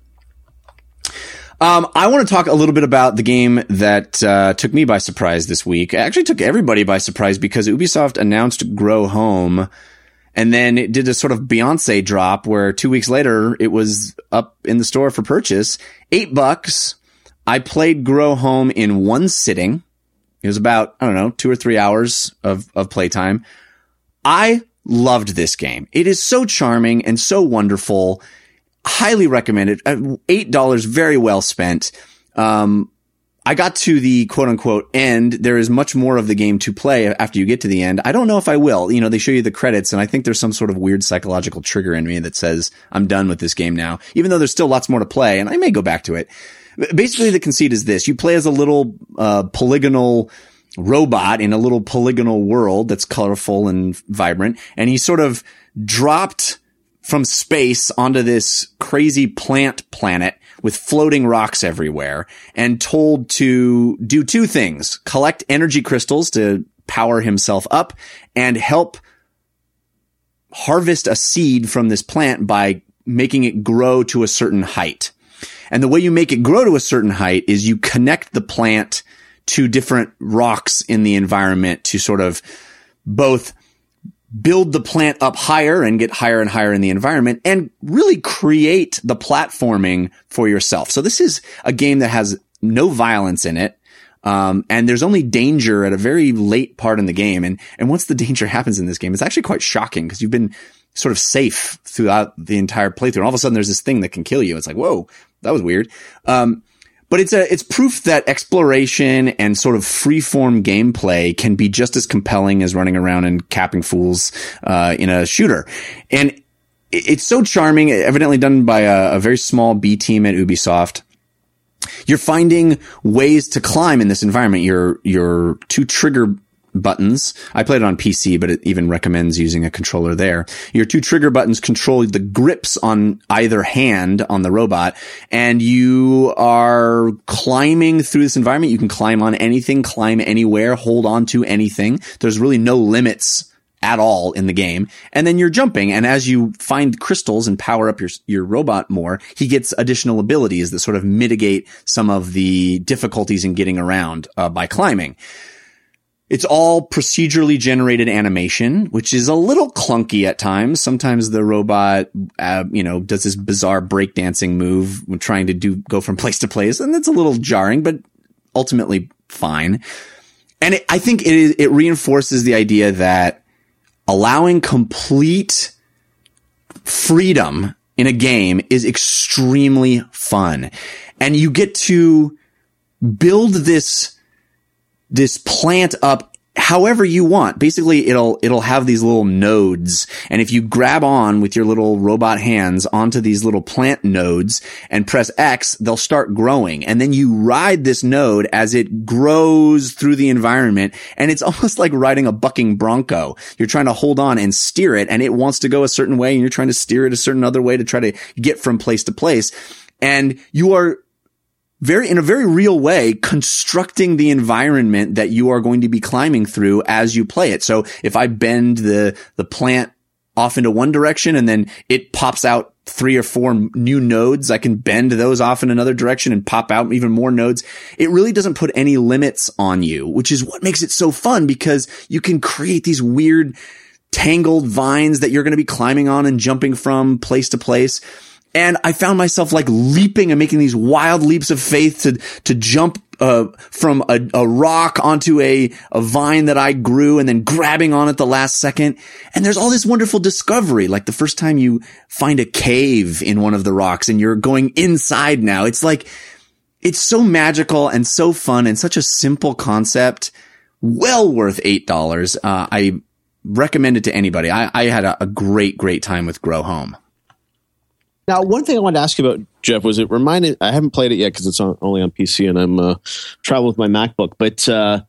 Um, I want to talk a little bit about the game that uh, took me by surprise this week. It actually took everybody by surprise because Ubisoft announced Grow Home, and then it did a sort of Beyonce drop where two weeks later it was up in the store for purchase. Eight bucks. I played Grow Home in one sitting. It was about, I don't know, two or three hours of, of playtime. I loved this game. It is so charming and so wonderful. Highly recommended. Uh, Eight dollars, very well spent. Um, I got to the quote unquote end. There is much more of the game to play after you get to the end. I don't know if I will. You know, they show you the credits and I think there's some sort of weird psychological trigger in me that says I'm done with this game now, even though there's still lots more to play and I may go back to it. Basically, the conceit is this. You play as a little, uh, polygonal robot in a little polygonal world that's colorful and vibrant. And he sort of dropped from space onto this crazy plant planet with floating rocks everywhere and told to do two things, collect energy crystals to power himself up and help harvest a seed from this plant by making it grow to a certain height. And the way you make it grow to a certain height is you connect the plant to different rocks in the environment to sort of both build the plant up higher and get higher and higher in the environment and really create the platforming for yourself. So this is a game that has no violence in it. Um, and there's only danger at a very late part in the game. And, and once the danger happens in this game, it's actually quite shocking because you've been sort of safe throughout the entire playthrough. And all of a sudden there's this thing that can kill you. It's like, whoa, that was weird. Um, but it's a, it's proof that exploration and sort of freeform gameplay can be just as compelling as running around and capping fools, uh, in a shooter. And it's so charming, evidently done by a, a very small B team at Ubisoft you're finding ways to climb in this environment. Your your two trigger buttons. I played it on PC, but it even recommends using a controller there. Your two trigger buttons control the grips on either hand on the robot, and you are climbing through this environment. You can climb on anything, climb anywhere, hold on to anything. There's really no limits at all in the game. And then you're jumping. And as you find crystals and power up your, your robot more, he gets additional abilities that sort of mitigate some of the difficulties in getting around uh, by climbing. It's all procedurally generated animation, which is a little clunky at times. Sometimes the robot, uh, you know, does this bizarre breakdancing move when trying to do, go from place to place. And it's a little jarring, but ultimately fine. And it, I think it is, it reinforces the idea that allowing complete freedom in a game is extremely fun. And you get to build this this plant up however you want. Basically, it'll, it'll have these little nodes. And if you grab on with your little robot hands onto these little plant nodes and press X, they'll start growing. And then you ride this node as it grows through the environment. And it's almost like riding a bucking bronco. You're trying to hold on and steer it and it wants to go a certain way and you're trying to steer it a certain other way to try to get from place to place. And you are very, in a very real way, constructing the environment that you are going to be climbing through as you play it. So if I bend the, the plant off into one direction and then it pops out three or four new nodes. I can bend those off in another direction and pop out even more nodes. It really doesn't put any limits on you, which is what makes it so fun because you can create these weird tangled vines that you're going to be climbing on and jumping from place to place. And I found myself like leaping and making these wild leaps of faith to, to jump, uh, from a, a rock onto a, a vine that I grew and then grabbing on at the last second. And there's all this wonderful discovery. Like the first time you find a cave in one of the rocks and you're going inside now. It's like, it's so magical and so fun and such a simple concept. Well worth $8. Uh, I recommend it to anybody. I, I had a, a great, great time with Grow Home.
Now, one thing I wanted to ask you about, Jeff, was it reminded, I haven't played it yet because it's on, only on PC and I'm uh, traveling with my MacBook, but uh,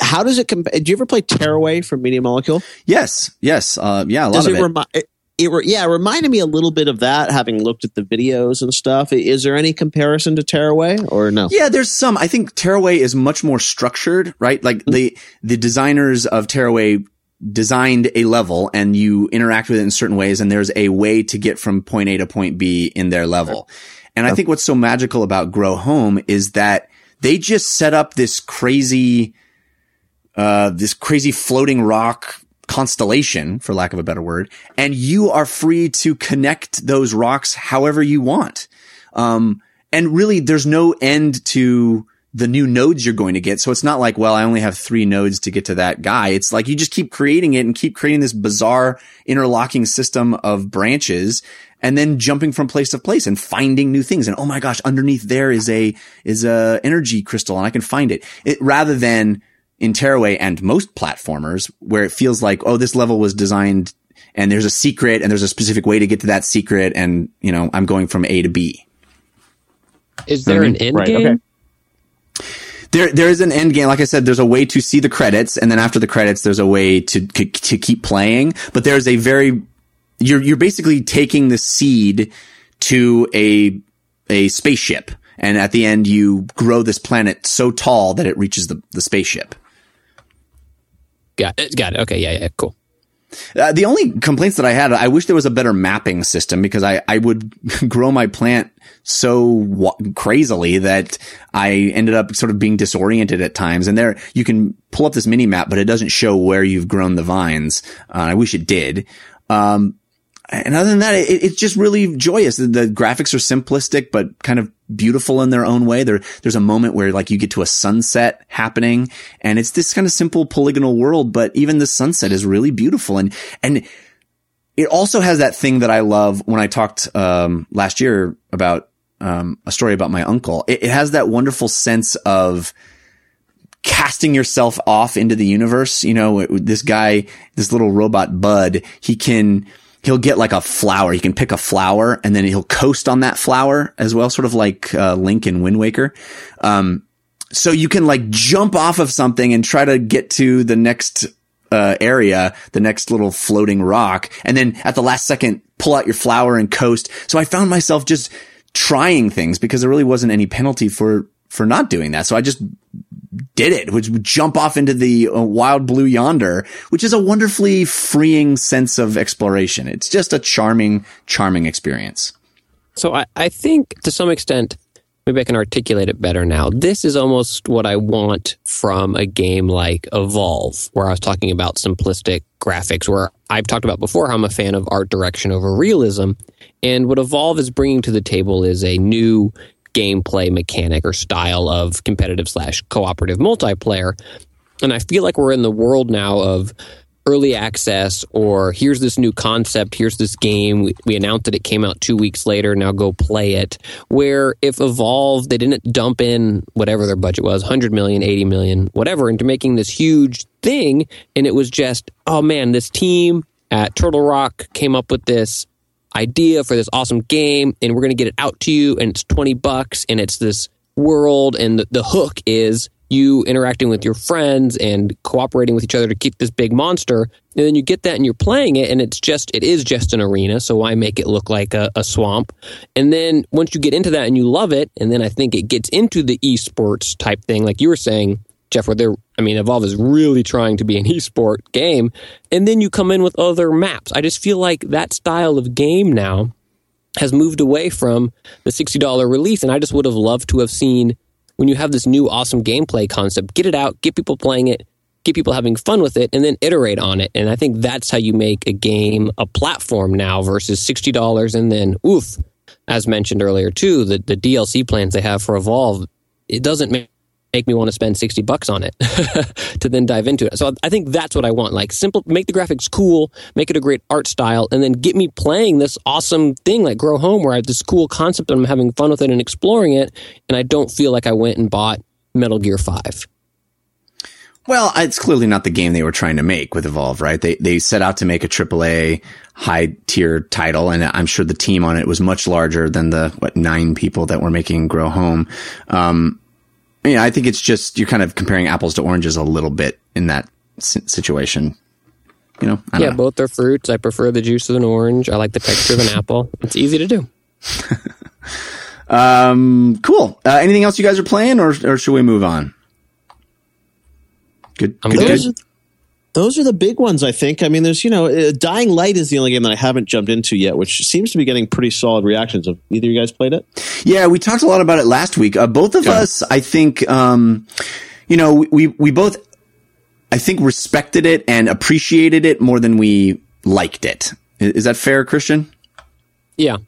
how does it compare? Do you ever play Tearaway from Media Molecule?
Yes, yes. Uh, yeah, a lot
does
of
it. Remi- it, it yeah, it reminded me a little bit of that, having looked at the videos and stuff. Is there any comparison to Tearaway or no?
Yeah, there's some. I think Tearaway is much more structured, right? Like mm-hmm. the the designers of Tearaway designed a level and you interact with it in certain ways and there's a way to get from point A to point B in their level. And I think what's so magical about Grow Home is that they just set up this crazy, uh, this crazy floating rock constellation, for lack of a better word, and you are free to connect those rocks however you want. Um, and really there's no end to the new nodes you're going to get. So it's not like, well, I only have three nodes to get to that guy. It's like you just keep creating it and keep creating this bizarre interlocking system of branches and then jumping from place to place and finding new things. And oh my gosh, underneath there is a, is a energy crystal and I can find it. it rather than in Tearaway and most platformers where it feels like, oh, this level was designed and there's a secret and there's a specific way to get to that secret. And, you know, I'm going from A to B.
Is there an end right, game? Okay
there there is an end game. Like I said, there's a way to see the credits, and then after the credits, there's a way to to keep playing. But there's a very you're you're basically taking the seed to a a spaceship, and at the end, you grow this planet so tall that it reaches the the spaceship.
Got it. Got it. Okay. Yeah. Yeah. Cool.
Uh, the only complaints that I had, I wish there was a better mapping system because I, I would grow my plant so crazily that I ended up sort of being disoriented at times. And there, you can pull up this mini map, but it doesn't show where you've grown the vines. Uh, I wish it did. Um, and other than that, it, it's just really joyous. The, the, graphics are simplistic, but kind of beautiful in their own way. There, there's a moment where like you get to a sunset happening and it's this kind of simple polygonal world, but even the sunset is really beautiful. And, and it also has that thing that I love when I talked, um, last year about, um, a story about my uncle. It, it has that wonderful sense of, casting yourself off into the universe. You know, this guy, this little robot bud, he can, he'll get like a flower. He can pick a flower and then he'll coast on that flower as well, sort of like uh, Link in Wind Waker. Um, so you can like jump off of something and try to get to the next uh, area, the next little floating rock, and then at the last second pull out your flower and coast. So I found myself just trying things because there really wasn't any penalty for for not doing that. So I just did it, which would jump off into the uh, wild blue yonder, which is a wonderfully freeing sense of exploration. It's just a charming, charming experience.
So I, I think to some extent, maybe I can articulate it better now. This is almost what I want from a game like Evolve, where I was talking about simplistic graphics, where I've talked about before how I'm a fan of art direction over realism. And what Evolve is bringing to the table is a new gameplay mechanic or style of competitive slash cooperative multiplayer. And I feel like we're in the world now of early access or here's this new concept, here's this game. We, we, announced that it came out two weeks later, now go play it. Where if Evolve, they didn't dump in whatever their budget was 100 million, 80 million, whatever, into making this huge thing. And it was just, oh man, this team at Turtle Rock came up with this idea for this awesome game and we're going to get it out to you and it's 20 bucks and it's this world and the, the hook is you interacting with your friends and cooperating with each other to keep this big monster and then you get that and you're playing it and it's just it is just an arena so why make it look like a, a swamp? And then once you get into that and you love it and then i think it gets into the esports type thing like you were saying Jeff, where they're, I mean, Evolve is really trying to be an esport game. And then you come in with other maps. I just feel like that style of game now has moved away from the $60 release. And I just would have loved to have seen when you have this new awesome gameplay concept, get it out, get people playing it, get people having fun with it, and then iterate on it. And I think that's how you make a game a platform now versus $60 and then, oof, as mentioned earlier too, the, the DLC plans they have for Evolve, it doesn't make make me want to spend 60 bucks on it to then dive into it. So I think that's what I want. Like simple, make the graphics cool, make it a great art style, and then get me playing this awesome thing like Grow Home where I have this cool concept and I'm having fun with it and exploring it. And I don't feel like I went and bought Metal Gear 5.
Well, it's clearly not the game they were trying to make with Evolve, right? They they set out to make a AAA high tier title, and I'm sure the team on it was much larger than the what nine people that were making Grow Home. Um, yeah, I think it's just you're kind of comparing apples to oranges a little bit in that situation. You know,
yeah, know. both are fruits. I prefer the juice of an orange. I like the texture of an apple. It's easy to do.
um, cool. Uh, anything else you guys are playing, or or should we move on? Good.
I'm good. good those are the big ones, I think. I mean, there's, you know, uh, Dying Light is the only game that I haven't jumped into yet, which seems to be getting pretty solid reactions. Have either of you guys played it?
Yeah, we talked a lot about it last week. Uh, both of yeah. us, I think, um, you know, we, we both, I think, respected it and appreciated it more than we liked it. Is that fair, Christian?
Yeah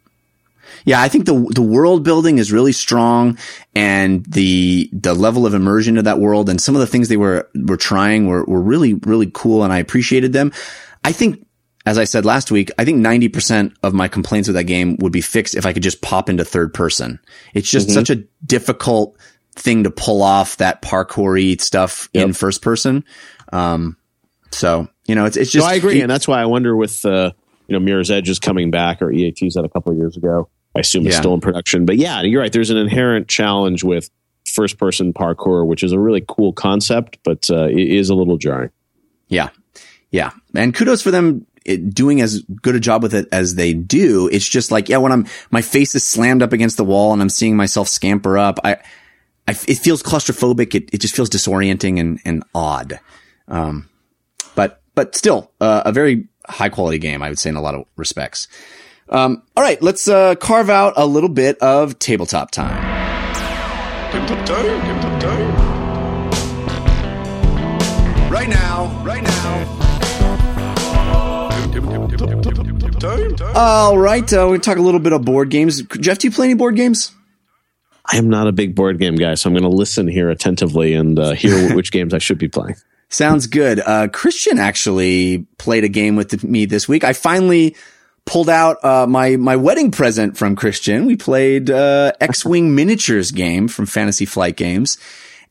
yeah, I think the the world building is really strong, and the the level of immersion of that world and some of the things they were were trying were were really really cool, and I appreciated them. I think. As I said last week, I think 90% of my complaints with that game would be fixed if I could just pop into third person. It's just mm-hmm. such a difficult thing to pull off that parkoury stuff yep. in first person. Um, so, you know, it's, it's just.
No, I agree. It, and that's why I wonder with, uh, you know, Mirror's Edge is coming back or EAT's that a couple of years ago. I assume it's still in production. But yeah, you're right. There's an inherent challenge with first person parkour, which is a really cool concept, but uh, it is a little jarring.
Yeah. Yeah. And kudos for them eh, doing as good a job with it as they do. It's just like, yeah, when I'm, my face is slammed up against the wall and I'm seeing myself scamper up, I, I it feels claustrophobic. It, it just feels disorienting and, and odd. Um, but, but still, uh, a very high quality game, I would say, in a lot of respects. Um, all right, let's uh, carve out a little bit of tabletop time. Tabletop time, tabletop time. Right now, right now. All right, uh, we talk a little bit of board games. Jeff, do you play any board games?
I am not a big board game guy, so I'm going to listen here attentively and uh, hear which games I should be playing.
Sounds good. Uh, Christian actually played a game with me this week. I finally pulled out uh, my my wedding present from Christian. We played uh, X Wing miniatures game from Fantasy Flight Games,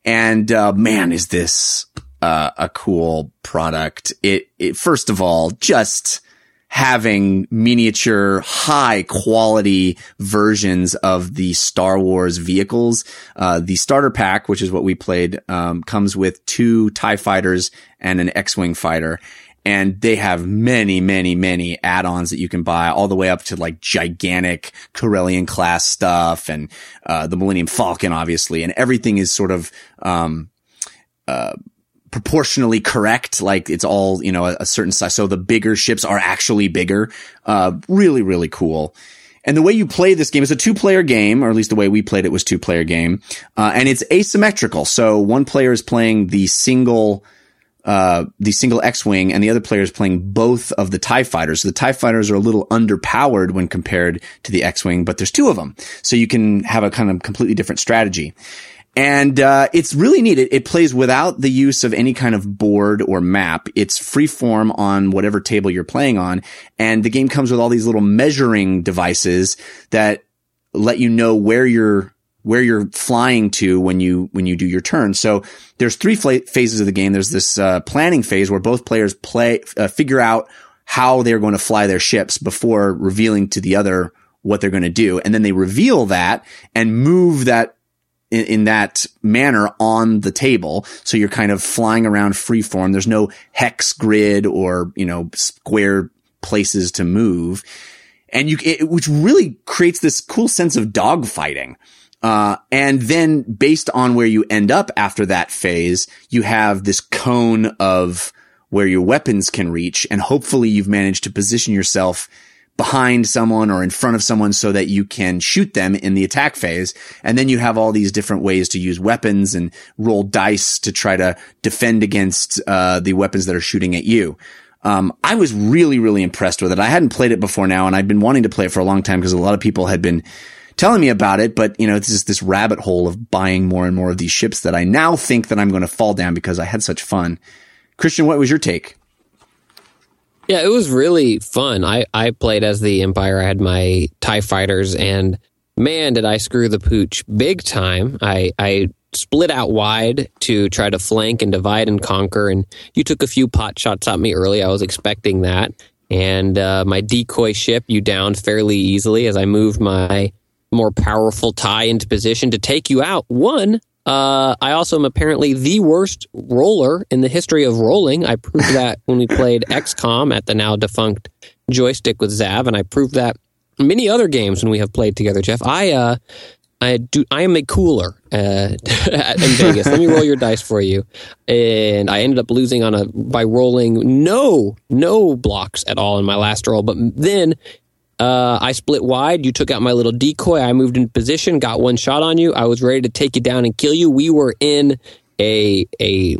and uh, man, is this uh, a cool product! It, it first of all just having miniature high quality versions of the Star Wars vehicles. Uh, the starter pack, which is what we played, um, comes with two TIE fighters and an X-Wing fighter. And they have many, many, many add-ons that you can buy all the way up to like gigantic Corellian class stuff and, uh, the Millennium Falcon, obviously. And everything is sort of, um, uh, proportionally correct. Like it's all, you know, a, a, certain size. So the bigger ships are actually bigger. Uh, really, really cool. And the way you play this game is a two player game, or at least the way we played it was two player game. Uh, and it's asymmetrical. So one player is playing the single, uh, the single X-Wing and the other player is playing both of the TIE fighters. So the TIE fighters are a little underpowered when compared to the X-Wing, but there's two of them. So you can have a kind of completely different strategy. And uh, it's really neat. It, it, plays without the use of any kind of board or map. It's free form on whatever table you're playing on. And the game comes with all these little measuring devices that let you know where you're where you're flying to when you when you do your turn. So there's three phases of the game. There's this uh, planning phase where both players play uh, figure out how they're going to fly their ships before revealing to the other what they're going to do, and then they reveal that and move that in, in, that manner on the table. So you're kind of flying around freeform. There's no hex grid or, you know, square places to move. And you, it, which really creates this cool sense of dogfighting. Uh, and then based on where you end up after that phase, you have this cone of where your weapons can reach. And hopefully you've managed to position yourself behind someone or in front of someone so that you can shoot them in the attack phase. And then you have all these different ways to use weapons and roll dice to try to defend against uh, the weapons that are shooting at you. Um, I was really, really impressed with it. I hadn't played it before now, and I'd been wanting to play it for a long time because a lot of people had been telling me about it. But you know, it's just this rabbit hole of buying more and more of these ships that I now think that I'm going to fall down because I had such fun. Christian, what was your take?
Yeah, it was really fun. I, I played as the Empire. I had my TIE fighters, and man, did I screw the pooch big time. I, I split out wide to try to flank and divide and conquer, and you took a few pot shots at me early. I was expecting that. And uh, my decoy ship you downed fairly easily as I moved my more powerful tie into position to take you out. One, uh, I also am apparently the worst roller in the history of rolling. I proved that when we played XCOM at the now defunct Joystiq with Xav, and I proved that many other games when we have played together, Jeff. I, uh, I do. I am a cooler uh, in Vegas. Let me roll your dice for you, and I ended up losing on a by rolling no no blocks at all in my last roll. But then uh, I split wide. You took out my little decoy. I moved in position, got one shot on you. I was ready to take you down and kill you. We were in a a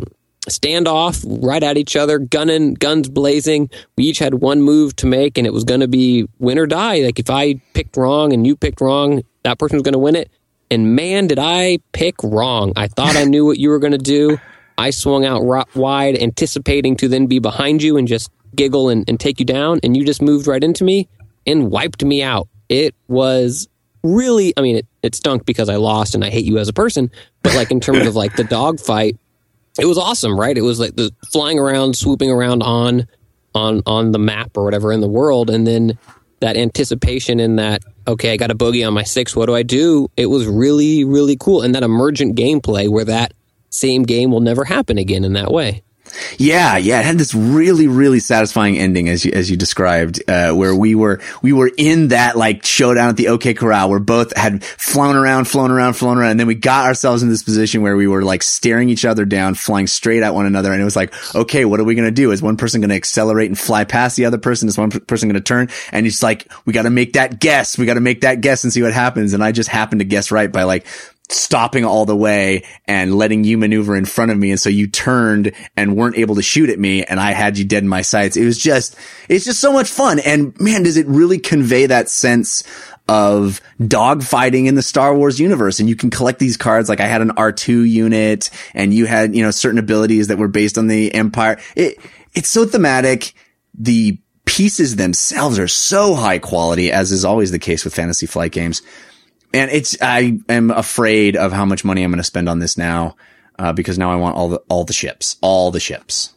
standoff right at each other, gunning, guns blazing. We each had one move to make, and it was going to be win or die. Like if I picked wrong and you picked wrong, that person was going to win it. And man, did I pick wrong! I thought I knew what you were going to do. I swung out wide, anticipating to then be behind you and just giggle and, and take you down, and you just moved right into me and wiped me out. It was really, I mean, it, it stunk because I lost and I hate you as a person, but like in terms of like the dog fight, it was awesome, right? It was like the flying around, swooping around on, on, on the map or whatever in the world. And then that anticipation in that, okay, I got a bogey on my six. What do I do? It was really, really cool. And that emergent gameplay where that same game will never happen again in that way.
Yeah, yeah, it had this really, really satisfying ending as you as you described, uh, where we were we were in that like showdown at the OK Corral, where both had flown around, flown around, flown around, and then we got ourselves in this position where we were like staring each other down, flying straight at one another, and it was like, okay, what are we gonna do? Is one person gonna accelerate and fly past the other person? Is one person gonna turn? And it's like we got to make that guess, we got to make that guess and see what happens. And I just happened to guess right by like stopping all the way and letting you maneuver in front of me. And so you turned and weren't able to shoot at me and I had you dead in my sights. It was just, it's just so much fun. And man, does it really convey that sense of dogfighting in the Star Wars universe. And you can collect these cards. Like I had an R2 unit and you had, you know, certain abilities that were based on the Empire. It, it's so thematic. The pieces themselves are so high quality, as is always the case with fantasy flight games and it's I am afraid of how much money I'm going to spend on this now uh, because now I want all the all the ships, all the ships.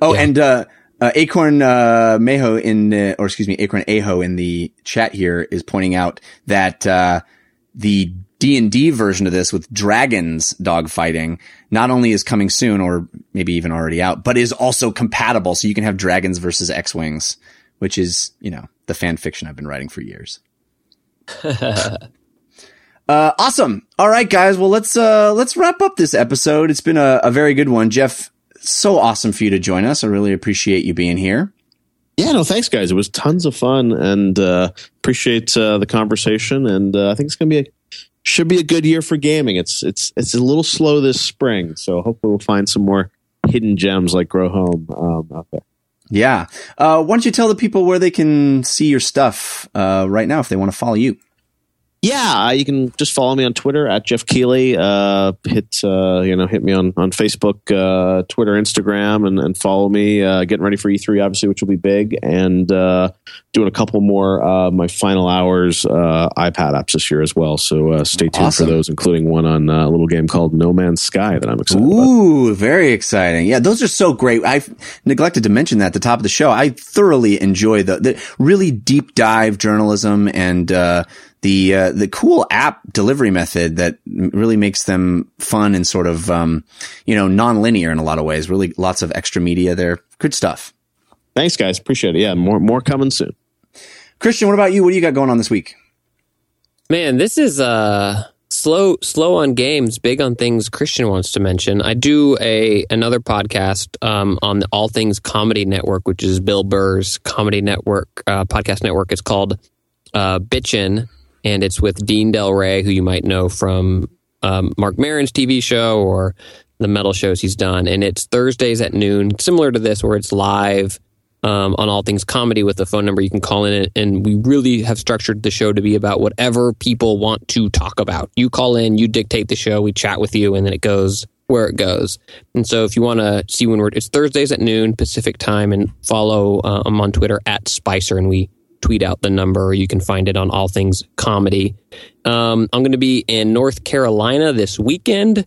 Oh, yeah. and uh, uh, Acorn uh, Meho in the, or excuse me, Acorn Aho in the chat here is pointing out that uh, the D and D version of this with dragons dogfighting not only is coming soon or maybe even already out, but is also compatible, so you can have dragons versus X wings, which is you know the fan fiction I've been writing for years. uh, awesome. All right, guys. Well, let's uh, let's wrap up this episode. It's been a, a very good one, Jeff. So awesome for you to join us. I really appreciate you being here.
Yeah, no, thanks, guys. It was tons of fun, and uh, appreciate uh, the conversation. And uh, I think it's to be a should be a good year for gaming. It's it's it's a little slow this spring, so hopefully we'll find some more hidden gems like Grow Home um, out there.
Yeah. Uh, why don't you tell the people where they can see your stuff uh, right now if they want to follow you?
Yeah, uh, you can just follow me on Twitter at Geoff Keighley. Uh, hit uh, you know hit me on on Facebook, uh, Twitter, Instagram, and, and follow me. Uh, getting ready for E3, obviously, which will be big, and uh, doing a couple more my final hours iPad apps this year as well. So stay tuned awesome. for those, including one on a little game called No Man's Sky that I'm excited.
Ooh,
about.
very exciting! Yeah, those are so great. I neglected to mention that at the top of the show. I thoroughly enjoy the, the really deep dive journalism and the uh, the cool app delivery method that really makes them fun and sort of um, you know non-linear in a lot of ways. Really, lots of extra media there. Good stuff.
Thanks, guys. Appreciate it. Yeah, more more coming soon.
Christian, what about you? What do you got going on this week?
Man, this is uh slow slow on games, big on things Christian wants to mention. I do a another podcast um, on the All Things Comedy Network, which is Bill Burr's comedy network uh, podcast network. It's called uh, Bitchin', and it's with Dean Delray, who you might know from um, Marc Maron's TV show or the metal shows he's done. And it's Thursdays at noon, similar to this, where it's live um, on All Things Comedy with a phone number you can call in. And we really have structured the show to be about whatever people want to talk about. You call in, you dictate the show, we chat with you, and then it goes where it goes. And so if you want to see when we're, it's Thursdays at noon Pacific time and follow uh, I'm on Twitter at Spicer and we tweet out the number, you can find it on All Things Comedy. Um, I'm going to be in North Carolina this weekend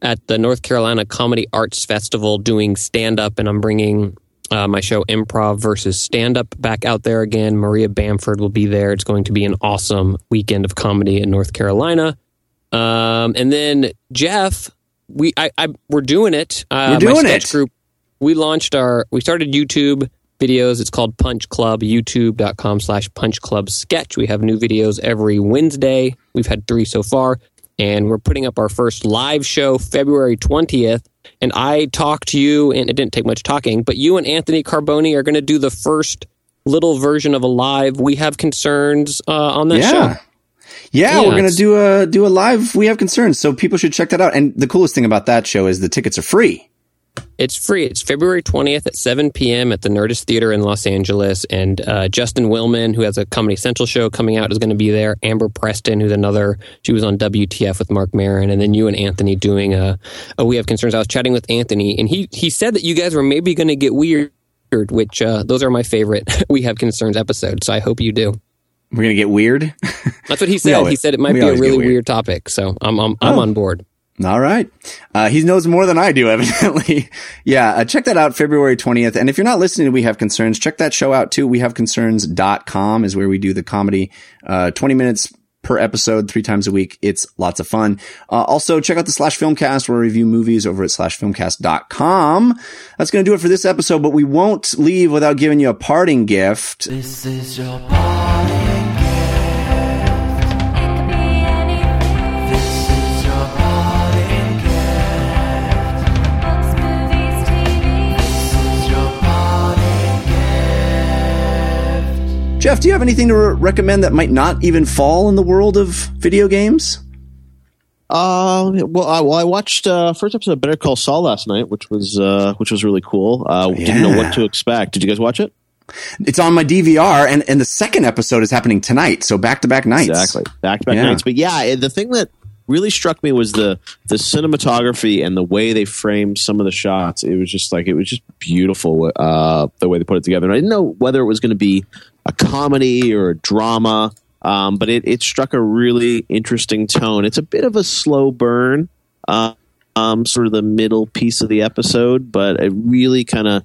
at the North Carolina Comedy Arts Festival doing stand up, and I'm bringing uh, my show Improv versus Stand Up back out there again. Maria Bamford will be there. It's going to be an awesome weekend of comedy in North Carolina. Um, and then Jeff, we I, I we're doing it.
Uh, You're doing it.
Group. We launched our. We started YouTube videos. It's called Punch Club, youtube.com slash punch club sketch. We have new videos every Wednesday. We've had three so far. And we're putting up our first live show February 20th. And I talked to you, and it didn't take much talking, but you and Anthony Carboni are going to do the first little version of a live We Have Concerns uh, on that
yeah.
show.
Yeah, yeah, we're gonna do a do a live. We have concerns, so people should check that out. And the coolest thing about that show is the tickets are free.
It's free. It's February 20th at 7 p.m. at the Nerdist Theater in Los Angeles. And uh, Justin Willman, who has a Comedy Central show coming out, is going to be there. Amber Preston, who's another, she was on WTF with Marc Maron. And then you and Anthony doing a, a We Have Concerns. I was chatting with Anthony, and he, he said that you guys were maybe going to get weird, which uh, those are my favorite We Have Concerns episodes. So I hope you do.
We're gonna get weird.
That's what he said. Always, he said it might be a really weird. weird. topic. So I'm I'm, I'm oh. on board.
All right. Uh, he knows more than I do, evidently. yeah. Uh, check that out February 20th. And if you're not listening to We Have Concerns, check that show out too. We have concerns.com is where we do the comedy, uh, 20 minutes per episode, three times a week. It's lots of fun. Uh, also, check out the Slash Filmcast where we review movies over at slashfilmcast.com. That's going to do it for this episode, but we won't leave without giving you a parting gift.
This is your
Jeff, do you have anything to re- recommend that might not even fall in the world of video games?
Uh, well, I, well, I watched uh, first episode of Better Call Saul last night, which was uh, which was really cool. Uh, Didn't know what to expect. Did you guys watch it?
It's on my DVR, and, and the second episode is happening tonight, so back to back nights.
Exactly, back to back
Yeah.
nights. But yeah, the thing that really struck me was the the cinematography and the way they framed some of the shots. It was just like it was just beautiful. Uh, the way they put it together. And I didn't know whether it was going to be a comedy or a drama, um, but it, it struck a really interesting tone. It's a bit of a slow burn. Uh, um, sort of the middle piece of the episode, but a really kind of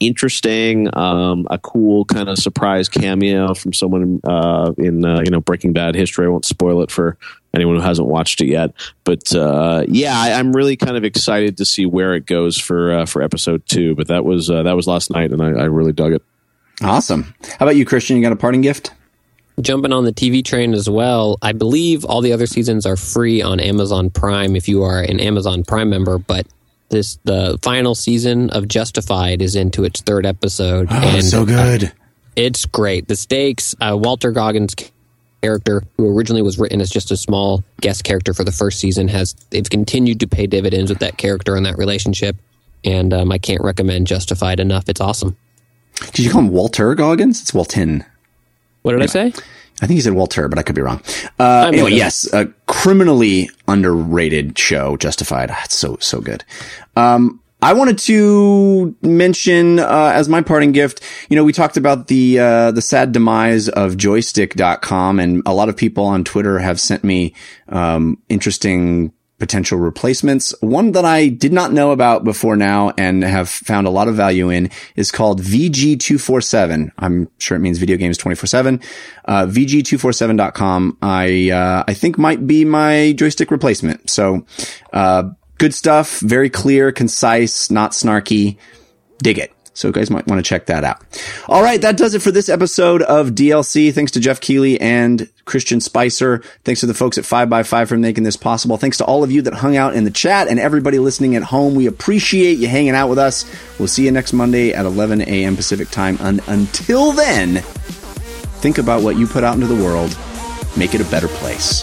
interesting, um, a cool kind of surprise cameo from someone uh, in uh, you know Breaking Bad history. I won't spoil it for anyone who hasn't watched it yet, but uh, yeah, I, I'm really kind of excited to see where it goes for uh, for episode two. But that was uh, that was last night, and I, I really dug it.
Awesome. How about you, Christian? You got a parting gift?
Jumping on the TV train as well. I believe all the other seasons are free on Amazon Prime if you are an Amazon Prime member, but this the final season of Justified is into its third episode
Oh, so good.
it's great. The stakes, uh, Walter Goggins' character, who originally was written as just a small guest character for the first season, has they've continued to pay dividends with that character and that relationship. And um, I can't recommend Justified enough. It's awesome.
Did you call him Walter Goggins? It's Walton.
What did I say?
I think he said Walter, but I could be wrong. Uh, anyway,
it.
yes, a criminally underrated show, Justified. Ah, It's so so good. Um, I wanted to mention uh, as my parting gift. You know, we talked about the uh, the sad demise of Joystiq.com, and a lot of people on Twitter have sent me um, interesting potential replacements. One that I did not know about before now and have found a lot of value in is called VG247. I'm sure it means video games 24-7. Uh, VG247.com. I, uh, I think might be my Joystiq replacement. So, uh, good stuff. Very clear, concise, not snarky. Dig it. So guys might want to check that out. All right. That does it for this episode of DLC. Thanks to Geoff Keighley and Christian Spicer. Thanks to the folks at 5by5 for making this possible. Thanks to all of you that hung out in the chat and everybody listening at home. We appreciate you hanging out with us. We'll see you next Monday at 11 a.m. Pacific time. And until then, think about what you put out into the world. Make it a better place.